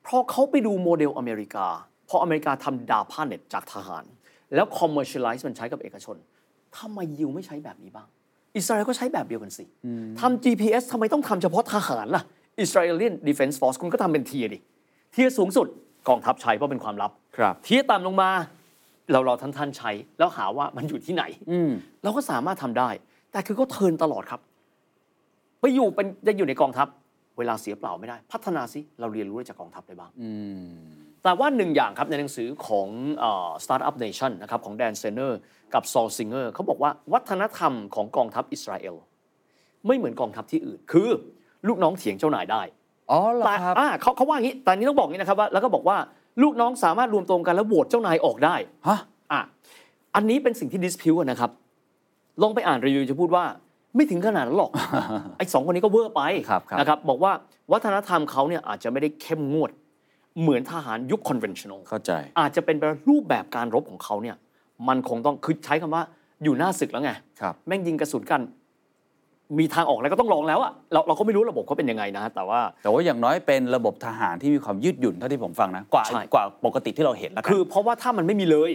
เพราะเขาไปดูโมเดลอเมริกาพออเมริกาทำ DARPANET จากทหาร แล้ว commercialize มันใช้กับเอกชน ทำไมยิวไม่ใช้แบบนี้บ้าง อิสราเอลก็ใช้แบบเดียวกันสิทำ GPS ทำไมต้องทำเฉพาะทหารล่ะ Israeli Defense Force คุณก็ทำเป็น tier ดิ tier สูงสุดกองทัพใช้เพราะเป็นความลับครับ tier ต่ำลงมาเราเราท่านท่านๆใช้แล้วหาว่ามันอยู่ที่ไหนอืมเราก็สามารถทำได้ แต่คือก็ turn ตลอดครับไปอยู่เป็นจะอยู่ในกองทัพ เวลาเสียเปล่าไม่ได้ พัฒนาสิเราเรียนรู้ได้จากกองทัพได้บ้างอืมแต่ว่าหนึ่งอย่างครับในหนังสือของเอ่อ Startup Nation นะครับของแดนเซเนอร์ กับซอลซิงเกอร์เขาบอกว่าวัฒนธรรมของกองทัพอิสราเอล ไม่เหมือนกองทัพที่อื่น คือลูกน้องเถียงเจ้านายได้อ๋อเหรอแต่ครับอ่าเขาเขาว่าอย่างนี้แต่อันนี้ต้องบอกอย่างนี้นะครับว่าแล้วก็บอกว่าลูกน้องสามารถรวมตัวกันแล้วโหวตเจ้านายออกได้ฮะอะอันนี้เป็นสิ่งที่ dispute นะครับ ลองไปอ่านรีวิวจะพูดว่าไม่ถึงขนาดนั้นหรอก ไอ้สองคนนี้ก็เวอร์ไปครับครับ นะครับ บอกว่าวัฒนธรรมเขาเนี่ยอาจจะไม่ได้เข้มงวด เหมือนทหารยุคคอนเวนชั่น a ลเข้าใจ อาจจะเป็นแบบรูปแบบการรบของเขาเนี่ย มันคงต้องคือใช้คำว่าอยู่หน้าศึกแล้วไงครับแม่งยิงกระสุนกัน มีทางออกแล้วก็ต้องลองแล้วอะเราเราก็ไม่รู้ระบบเขาเป็นยังไงนะ แต่ว่า แต่ว่าอย่างน้อยเป็นระบบทหารที่มีความยืดหยุ่นเท่าที่ผมฟังนะกว่าใช่กว่าปกติที่เราเห็นแล้วกันคือเพราะว่าถ้ามันไม่มีเลย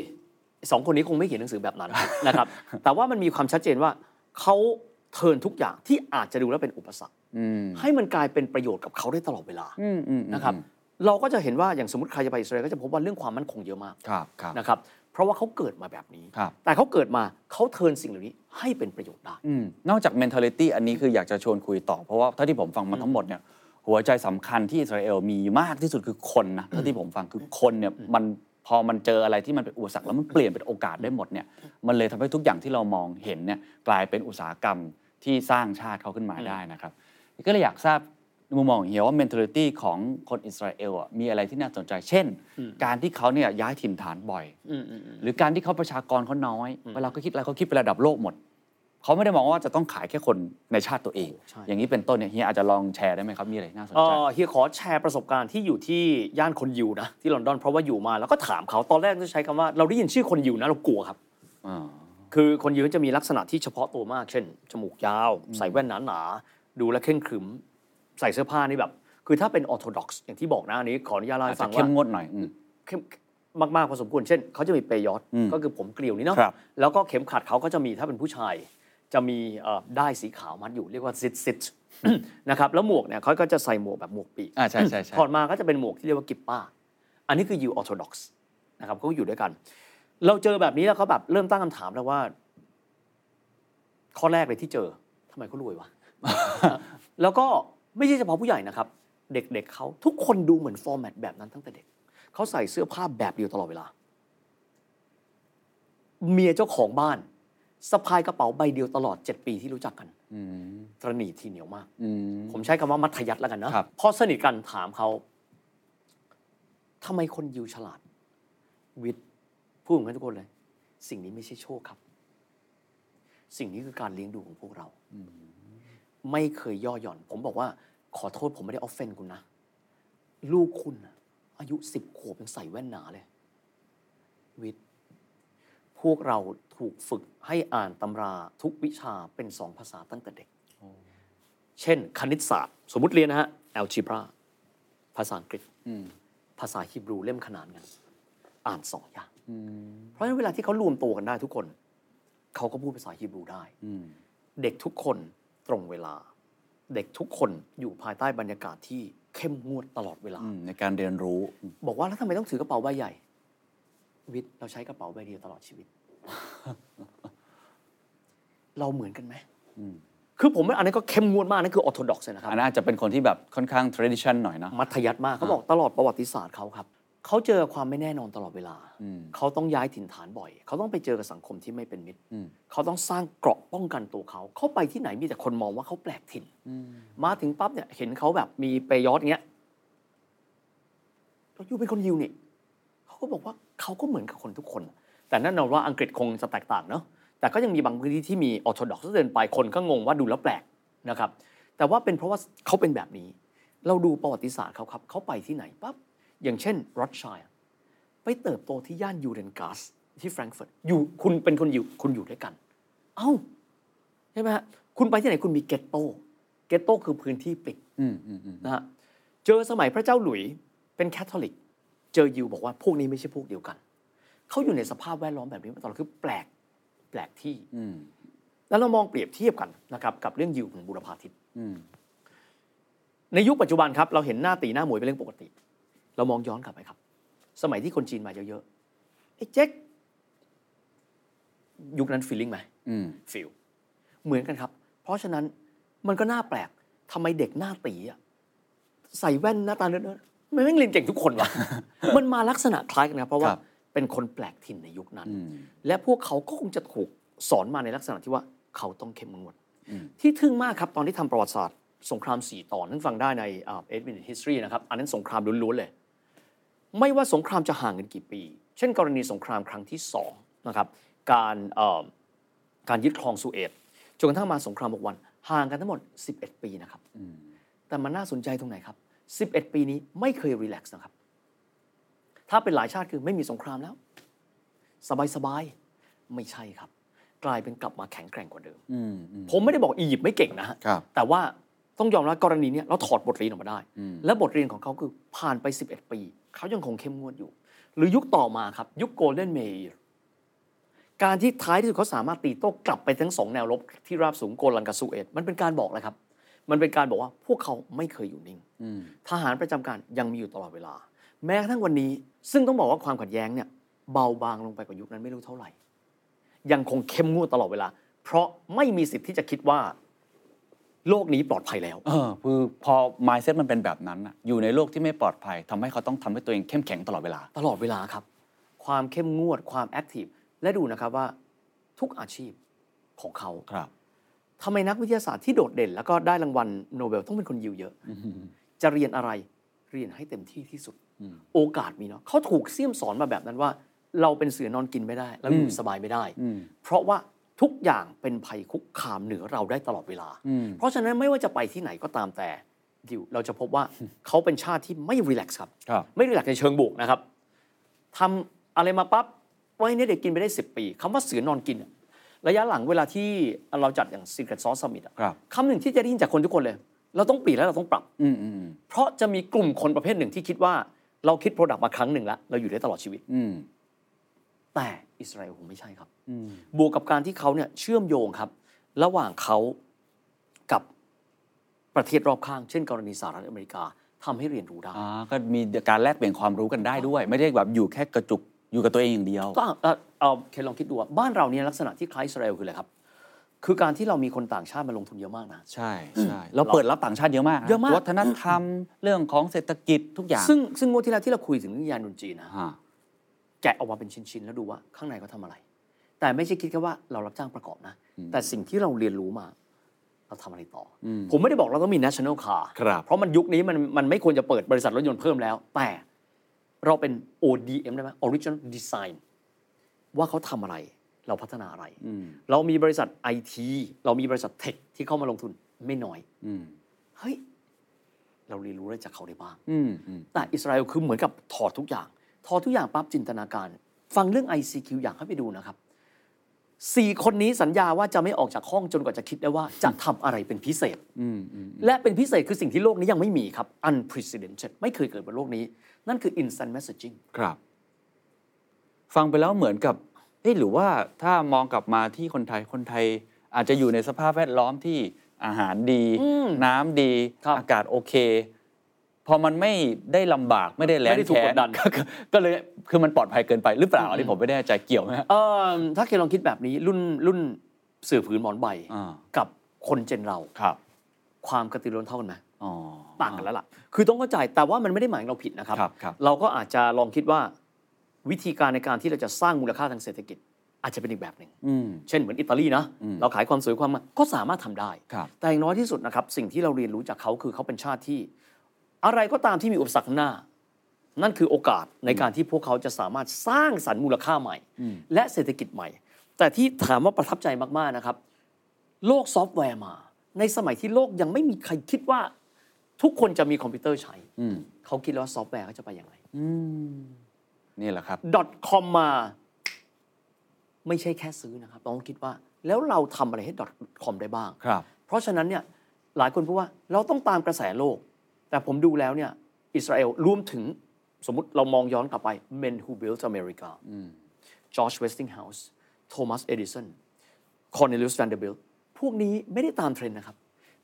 สองคนนี้คงไม่เขียนหนังสือแบบนั้นนะครับ แต่ว่ามันมีความชัดเจนว่าเขาเทิร์นทุกอย่างที่อาจจะดูแล้วเป็นอุปสรรคอืมให้มันกลายเป็นประโยชน์กับเขาได้ตลอดเวลาอืมอืมอืมนะครับ เราก็จะเห็นว่าอย่างสมมติใครจะไปอิสราเอลก็จะพบว่าเรื่องความมั่นคงเยอะมากครับครับนะครับ เพราะว่าเขาเกิดมาแบบนี้ครับแต่เขาเกิดมาเขาเทิร์นสิ่งเหล่านี้ให้เป็นประโยชน์ได้อืมนอกจาก mentality อันนี้คืออยากจะชวนคุยต่อ เพราะว่าถ้าที่ผมฟังมาทั้งหมดเนี่ยหัวใจสำคัญที่อิสราเอลมีมากที่สุดคือคนนะถ้าที่ผมฟังคือคนเนี่ยมันพอมันเจออะไรที่มันเป็นอุปสรรคแล้วมันเปลี่ยนเป็นโอกาสได้หมดเนี่ยมันเลยทำให้ทุกอย่างที่เรามองเห็นเนี่ยกลายเป็นอุตสาหกรรมที่สร้างชาติเขาขึ้นมาได้นะครับ ก็เลยอยากทราบใน มุมมองของเฮียว่า mentality ของคนอิสราเอลอะมีอะไรที่น่าสนใจ เช่น การที่เขาเนี่ยย้ายถิ่นฐานบ่อยอืมอืมอืมหรือการที่เขาประชากรเขาน้อย เวลาเขาคิดอะไรเขาคิดเป็นระดับโลกหมด เขาไม่ได้มองว่าจะต้องขายแค่คนในชาติตัวเองใช่อย่างนี้เป็นต้นเนี่ยเฮียอาจจะลองแชร์ได้ไหมครับ มีอะไรน่าสนเอ่ใจอเฮียขอแชร์ประสบการณ์ที่อยู่ที่ย่านคนยิวนะที่ลอนดอนเพราะว่าอยู่มาแล้วก็ถามเขาตอนแรกจะใช้คำว่าเราได้ยินชื่อคนยิวนะเรากลัวครับอ่าคือคนยิวจะมีลักษณะที่เฉพาะตัวมาก เช่นจมูกยาว ใส่แว่นหนาๆดูแลวเคร่งขรึม ใส่เสื้อผ้านี่แบบ คือถ้าเป็นออร์โธดอกซ์อย่างที่บอกนะอันนี้ขออนุญาตเล่าอาจให้ฟัจะงเข้ว่ามงวดหน่อยอืม เข้มมากๆพอสมควรเช่นเขาจะมีเปยอทอืมก็คือผมเกลียวนี่เนาะครับ แล้วก็เข็มขัดเขาก็จะมีถ้าเป็นผู้ชาย จะมีเอ่อได้ายสีขาวมัดอยู่เรียกว่าซิดซิดนะครับแล้วหมวกเนี่ยเขาก็จะใส่หมวกแบบหมวกปีก อ่าใช่ใช่ใช่ถอดมาก็จะเป็นหมวกที่เรียกว่ากิปป้า อันนี้คือยิว Orthodox นะครับเขาก็อยู่ด้วยกัน เราเจอแบบนี้แล้วเขาแบบเริ่มตั้งคำถามแล้วว่า ข้อแรกเลยที่เจอทำไมเขารวยวะ แล้วก็ ไม่ใช่เฉพาะผู้ใหญ่นะครับ เด็กๆเขาทุกคนดูเหมือน format แบบนั้นตั้งแต่เด็กเขาใส่เสื้อผ้าแบบเดียวตลอดเวลา เมียเจ้าของบ้านสะพายกระเป๋าใบเดียวตลอด 7 ปีที่รู้จักกันอืมตระหนี่ทีเหนียวมากอืมผมใช้คำว่ามัธยัติแล้วกันนะครับพอสนิทกันถามเขาทำไมคนยิวฉลาด วิทย์พูดเหมือนกันทุกคนเลย สิ่งนี้ไม่ใช่โชคครับ สิ่งนี้คือการเลี้ยงดูของพวกเรา ไม่เคยย่อหย่อน ผมบอกว่าขอโทษผมไม่ได้ออฟเฟนคุณนะ ลูกคุณน่ะอายุสิบขวบยังใส่แว่นหนาเลย วิทย์พวกเราถูกฝึกให้อ่านตำราทุกวิชาเป็นสองภาษาตั้งแต่เด็ก เช่น คณิตศาสตร์ สมมุติเรียนนะฮะ algebra ภาษาอังกฤษอืมภาษาฮีบรูเล่มขนานกันอ่านสองอย่างอืมเพราะฉะนั้นเวลาที่เขารวมตัวกันได้ทุกคน เขาก็พูดภาษาฮีบรูได้อืมเด็กทุกคน ตรงเวลา เด็กทุกคนอยู่ภายใต้บรรยากาศที่เข้มงวดตลอดเวลาอืมในการเรียนรู้ บอกว่าแล้วทำไมต้องถือกระเป๋าใบใหญ่ วิทย์เราใช้กระเป๋าใบเดียวตลอดชีวิต เราเหมือนกันไหมอืมคือผมว่าอันนั้นก็เข้มงวดมากนั่นคือออร์โธดอกซ์นะครับอันนั้นอาจจะเป็นคนที่แบบค่อนข้าง tradition หน่อยเนาะมัธยัติมากเขาบอกตลอดประวัติศาสตร์เขาครับ เขาเจอความไม่แน่นอนตลอดเวลาอืมเขาต้องย้ายถิ่นฐานบ่อย เขาต้องไปเจอกับสังคมที่ไม่เป็นมิตรอืมเขาต้องสร้างเกราะป้องกันตัวเขา เขาไปที่ไหนมีแต่คนมองว่าเขาแปลกถิ่น มาถึงปั๊บเนี่ยเห็นเขาแบบมีเปยอทอย่างเงี้ยเราอยู่เป็นคนยิวนี่ เขาก็บอกว่าเขาก็เหมือนกับคนทุกคน แต่แน่นอนว่าอังกฤษคงจะแตกต่างเนาะ แต่ก็ยังมีบางพื้นที่ที่มีออร์โธดอกซ์เดินไปคนก็งงว่าดูแล้วแปลกนะครับ แต่ว่าเป็นเพราะว่าเขาเป็นแบบนี้ เราดูประวัติศาสตร์เขาครับ เขาไปที่ไหนปั๊บ อย่างเช่นรัชชัยไปเติบโตที่ย่านยูเรนกัสที่แฟรงก์เฟิร์ตอยู่คุณเป็นคนยิวคุณอยู่ด้วยกัน เอ้าใช่ไหมฮะคุณไปที่ไหนคุณมีเกตโตเกตโตคือพื้นที่ปิดอืมอืมอืมนะฮะเจอสมัยพระเจ้าหลุยส์เป็นแคทอลิก เจอยิวบอกว่าพวกนี้ไม่ใช่พวกเดียวกัน เขาอยู่ในสภาพแวดล้อมแบบนี้มาตลอดคือแปลกแปลกที่อืมแล้วเรามองเปรียบเทียบกันนะครับกับเรื่องยิวของบุรพาทิตย์อืมในยุคปัจจุบันครับเราเห็นหน้าตีหน้าหมวยเป็นเรื่องปกติ เรามองย้อนกลับไปครับ สมัยที่คนจีนมาเยอะๆไอ้เจ๊กยุคนั้น feeling ไหมอืม feel เหมือนกันครับ เพราะฉะนั้นมันก็น่าแปลกทำไมเด็กหน้าตี๋อะใส่แว่นหน้าตาเนิร์ดๆไม่แม่งเรียนเก่งทุกคนวะมันมาลักษณะคล้ายกันครับเพราะว่าครับเป็นคนแปลกถิ่นในยุคนั้นอืมและพวกเขาก็คงจะถูกสอนมาในลักษณะที่ว่าเขาต้องเข้มงวดอืมที่ทึ่งมากครับ ตอนที่ทำประวัติศาสตร์ สงครามสี่ตอนนั้นฟังได้ใน8 Minute History นะครับ อันนั้นสงครามล้วนๆเลย ไม่ว่าสงครามจะห่างกันกี่ปี เช่นกรณีสงครามครั้งที่สองนะครับการเอ่อการยึดครองสุเอตจนกระทั่งมาสงครามหกวัน ห่างกันทั้งหมด 11 ปีนะครับอืมแต่มันน่าสนใจตรงไหนครับ 11 ปีนี้ไม่เคยรีแลกซ์นะครับ ถ้าเป็นหลายชาติคือไม่มีสงครามแล้ว สบายๆ ไม่ใช่ครับ กลายเป็นกลับมาแข็งแกร่งกว่าเดิมอืมอืมผมไม่ได้บอกอียิปต์ไม่เก่งนะฮะครับแต่ว่าต้องยอมรับกรณีเนี้ยเราถอดบทเรียนออกมาได้อืมและบทเรียนของเขาคือผ่านไป 11 ปี เขายังคงเข้มงวดอยู่ หรือยุคต่อมาครับ ยุคโกลเด้นเมย์การที่ท้ายที่สุดเขาสามารถตีโต้กลับไปทั้งสองแนวรบที่ราบสูงโกลันกับซูเอตมันเป็นการบอกเลยครับ มันเป็นการบอกว่าพวกเขาไม่เคยอยู่นิ่งอืมทหารประจำการยังมีอยู่ตลอดเวลา แม้กระทั่งวันนี้ ซึ่งต้องบอกว่าความขัดแย้งเนี่ยเบาบางลงไปกว่ายุคนั้นไม่รู้เท่าไหร่ ยังคงเข้มงวดตลอดเวลา เพราะไม่มีสิทธิ์ที่จะคิดว่า โลกนี้ปลอดภัยแล้ว เออคือพอ mindset มันเป็นแบบนั้นอะอยู่ในโลกที่ไม่ปลอดภัยทำให้เขาต้องทำให้ตัวเองเข้มแข็งตลอดเวลา ตลอดเวลาครับ ความเข้มงวดความแอคทีฟและดูนะครับว่าทุกอาชีพของเขาครับ ทำไมนักวิทยาศาสตร์ที่โดดเด่น แล้วก็ได้รางวัลโนเบลต้องเป็นคนยิวเยอะ จะเรียนอะไรเรียนให้เต็มที่ที่สุดโอกาสมีเนาะเขาถูกเสี่ยมสอนมาแบบนั้นว่า เราเป็นเสือนอนกินไม่ได้ เราอยู่สบายไม่ได้ เพราะว่า ทุกอย่างเป็นภัยคุกคามเหนือเราได้ตลอดเวลา เพราะฉะนั้นไม่ว่าจะไปที่ไหนก็ตามแต่ยิวเราจะพบว่าเขาเป็นชาติที่ไม่ relax ครับครับไม่ relax ในเชิงบวกนะครับทำอะไรมาปั๊บไว้เนี่ยเด็กกินไปได้ 10 ปีคำว่าเสือนอนกินอะระยะหลังเวลาที่เราจัดอย่าง Secret Sauce Summit อะครับคำหนึ่งที่จะได้ยินจากคนทุกคนเลย เราต้องเปลี่ยนแล้วเราต้องปรับอืมอืมอืมเพราะจะมีกลุ่มคนประเภทหนึ่งที่คิดว่า เราคิด product มาครั้งหนึ่งแล้วเราอยู่ได้ตลอดชีวิตอืมแต่ อิสราเอลคงไม่ใช่ครับบวกกับการที่เขาเนี่ยเชื่อมโยงครับ ระหว่างเขากับประเทศรอบข้าง เช่น กรณีสหรัฐอเมริกาทำให้เรียนรู้ได้อ่าก็มีการแลกเปลี่ยนความรู้กันได้ด้วย ไม่ได้แบบอยู่แค่กระจุกอยู่กับตัวเองอย่างเดียว ก็เอ่อเอาเคลองคิดดูว่าบ้านเราเนี่ยลักษณะที่คล้ายอิสราเอลคืออะไรครับ คือการที่เรามีคนต่างชาติมาลงทุนเยอะมากนะ ใช่ใช่เราเปิดรับต่างชาติเยอะมากนเยอะมากวัฒนธรรมเรื่องของเศรษฐกิจทุกอย่าง ซึ่งซึ่งงวดที่แล้วที่เราคุยถึงเรื่องยานยนต์จีนนะฮะ แกะออกมาเป็นชิ้นๆ แล้วดูว่าข้างในเขาทำอะไร แต่ไม่ใช่คิดแค่ว่าเรารับจ้างประกอบนะ แต่สิ่งที่เราเรียนรู้มา เราทำอะไรต่ออผมไม่ได้บอกเราต้องมี national car ครับเพราะมันยุคนี้มันมันไม่ควรจะเปิดบริษัทรถยนต์เพิ่มแล้ว แต่เราเป็น ODM ได้ไหม original design ว่าเขาทำอะไร เราพัฒนาอะไร เรามีบริษัทไอทีเรามีบริษัทเทคที่เข้ามาลงทุนไม่น้อยอืมเฮ้ยเราเรียนรู้อะไรจากเขาได้บ้างอืมอืมแต่อิสราเอลคือเหมือนกับถอดทุกอย่าง ถอดทุกอย่างปั๊บจินตนาการ ฟังเรื่อง ICQ อยากให้ไปดูนะครับสี่คนนี้สัญญาว่าจะไม่ออกจากห้องจนกว่าจะคิดได้ว่าจะทำอะไรเป็นพิเศษอืมอืมและเป็นพิเศษคือสิ่งที่โลกนี้ยังไม่มีครับ unprecedented ไม่เคยเกิดบนโลกนี้ นั่นคือ instant messaging ครับ ฟังไปแล้วเหมือนกับเอ๊ะหรือว่าถ้ามองกลับมาที่คนไทยคนไทย อาจจะอยู่ในสภาพแวดล้อมที่อาหารดีอืมน้ำดีครับอากาศโอเค พอมันไม่ได้ลำบากไม่ได้แล้ไม่นได้ถูกแค้กนดดันก็ก็ก็เลยคือมันปลอดภัยเกินไปหรือเปล่าอันนี้ผมไม่แน่ใจเกี่ยวไหมฮะเออถ้าเคยลองคิดแบบนี้รุ่นรุ่นสื่อผืนหมอนใบอ่ากับคนเจนเราครับ ความกระตือรือร้นเท่ากันไหมอ๋อต่างกันแล้วล่ะ คือต้องเข้าใจแต่ว่ามันไม่ได้หมายถึงเราผิดนะครับครับครับ เราก็อาจจะลองคิดว่าวิธีการในการที่เราจะสร้างมูลค่าทางเศรษฐกิจ อาจจะเป็นอีกแบบหนึ่งอืมเช่นเหมือนอิตาลีนะเราขายความสวยความงามก็สามารถทำได้ครับแต่อย่างน้อยที่สุดนะครับสิ่งที่เราเรียนรู้จากเขาคือเขาเป็นชาติที่ อะไรก็ตามที่มีอุปสรรคข้างหน้า นั่นคือโอกาสในการที่พวกเขาจะสามารถสร้างสรรค์มูลค่าใหม่ และเศรษฐกิจใหม่ แต่ที่ถามว่าประทับใจมากๆนะครับ โลกซอฟต์แวร์มา ในสมัยที่โลกยังไม่มีใครคิดว่า ทุกคนจะมีคอมพิวเตอร์ใช้อืมเขาคิดแล้วว่าซอฟต์แวร์เขาจะไปยังไงอืมนี่แหละครับ .com มา ไม่ใช่แค่ซื้อนะครับต้องคิดว่า แล้วเราทำอะไรให้ .com ได้บ้างครับเพราะฉะนั้นเนี่ยหลายคนพูดว่าเราต้องตามกระแสโลก แต่ผมดูแล้วเนี่ยอิสราเอลรวมถึงสมมติเรามองย้อนกลับไป Men Who Built America George Westinghouse Thomas Edison Cornelius Vanderbilt พวกนี้ไม่ได้ตามเทรนด์นะครับ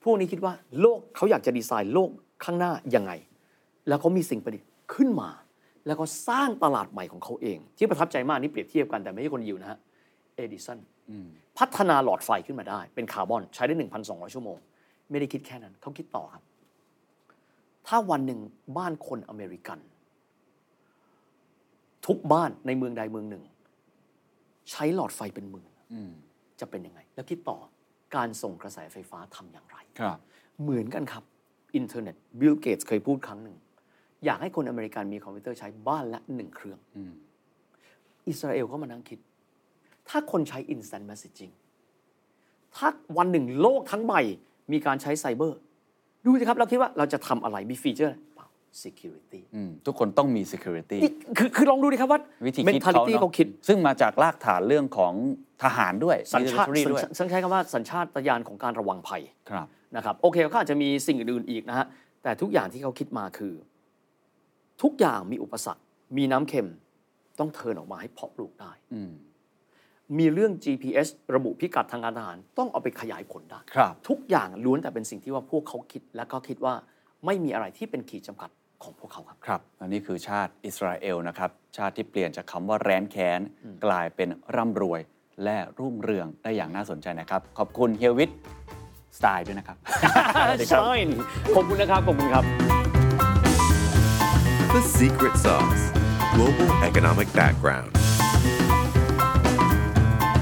พวกนี้คิดว่าโลกเขาอยากจะดีไซน์โลกข้างหน้ายังไง แล้วเขามีสิ่งประดิษฐ์ขึ้นมา แล้วก็สร้างตลาดใหม่ของเขาเอง ที่ประทับใจมากนี่เปรียบเทียบกันแต่ไม่ใช่คนยิวนะฮะเอดิสันพัฒนาหลอดไฟขึ้นมาได้ เป็นคาร์บอนใช้ได้ 1,200 ชั่วโมง ไม่ได้คิดแค่นั้นเขาคิดต่อครับ ถ้าวันหนึ่งบ้านคนอเมริกัน ทุกบ้านในเมืองใดเมืองหนึ่ง ใช้หลอดไฟเป็นหมื่นจะเป็นยังไง แล้วคิดต่อการส่งกระแสไฟฟ้าทำอย่างไรครับเหมือนกันครับ อินเทอร์เน็ตบิลเกตส์เคยพูดครั้งหนึ่ง อยากให้คนอเมริกันมีคอมพิวเตอร์ใช้บ้านละหนึ่งเครื่องอิสราเอลก็มานั่งคิด ถ้าคนใช้ instant messaging ถ้าวันหนึ่งโลกทั้งใบมีการใช้ไซเบอร์ ดูสิครับ เราคิดว่าเราจะทำอะไรมีฟีเจอร์อะไรเปล่า security อืมทุกคนต้องมี security นี่คือคือลองดูดิครับว่า วิธีคิดเขา mentality เนอะเขาคิด ซึ่งมาจากรากฐานเรื่องของทหารด้วย สัญชาติ military ด้วยสัญใช้คำว่าสัญชาตญาณของการระวังภัยครับนะครับ โอเคเขาอาจจะมีสิ่งอื่นๆอีกนะฮะ แต่ทุกอย่างที่เขาคิดมาคือ ทุกอย่างมีอุปสรรค มีน้ำเค็ม ต้องเทิร์นออกมาให้เพาะปลูกได้อื มมีเรื่อง GPS ระบุพิกัดทางการทหาร ต้องเอาไปขยายผลได้ครับทุกอย่างล้วนแต่เป็นสิ่งที่ว่าพวกเขาคิด และก็คิดว่าไม่มีอะไรที่เป็นขีดจำกัดของพวกเขาครับ ครับอันนี้คือชาติอิสราเอลนะครับ ชาติที่เปลี่ยนจากคำว่าแร้นแค้นกลายเป็นร่ำรวยและรุ่งเรืองได้อย่างน่าสนใจนะครับ ขอบคุณเฮียวิทสไตล์ด้วยนะครับ ใช่ขอบคุณนะครับขอบคุณครับ The secret sauce. global economic background.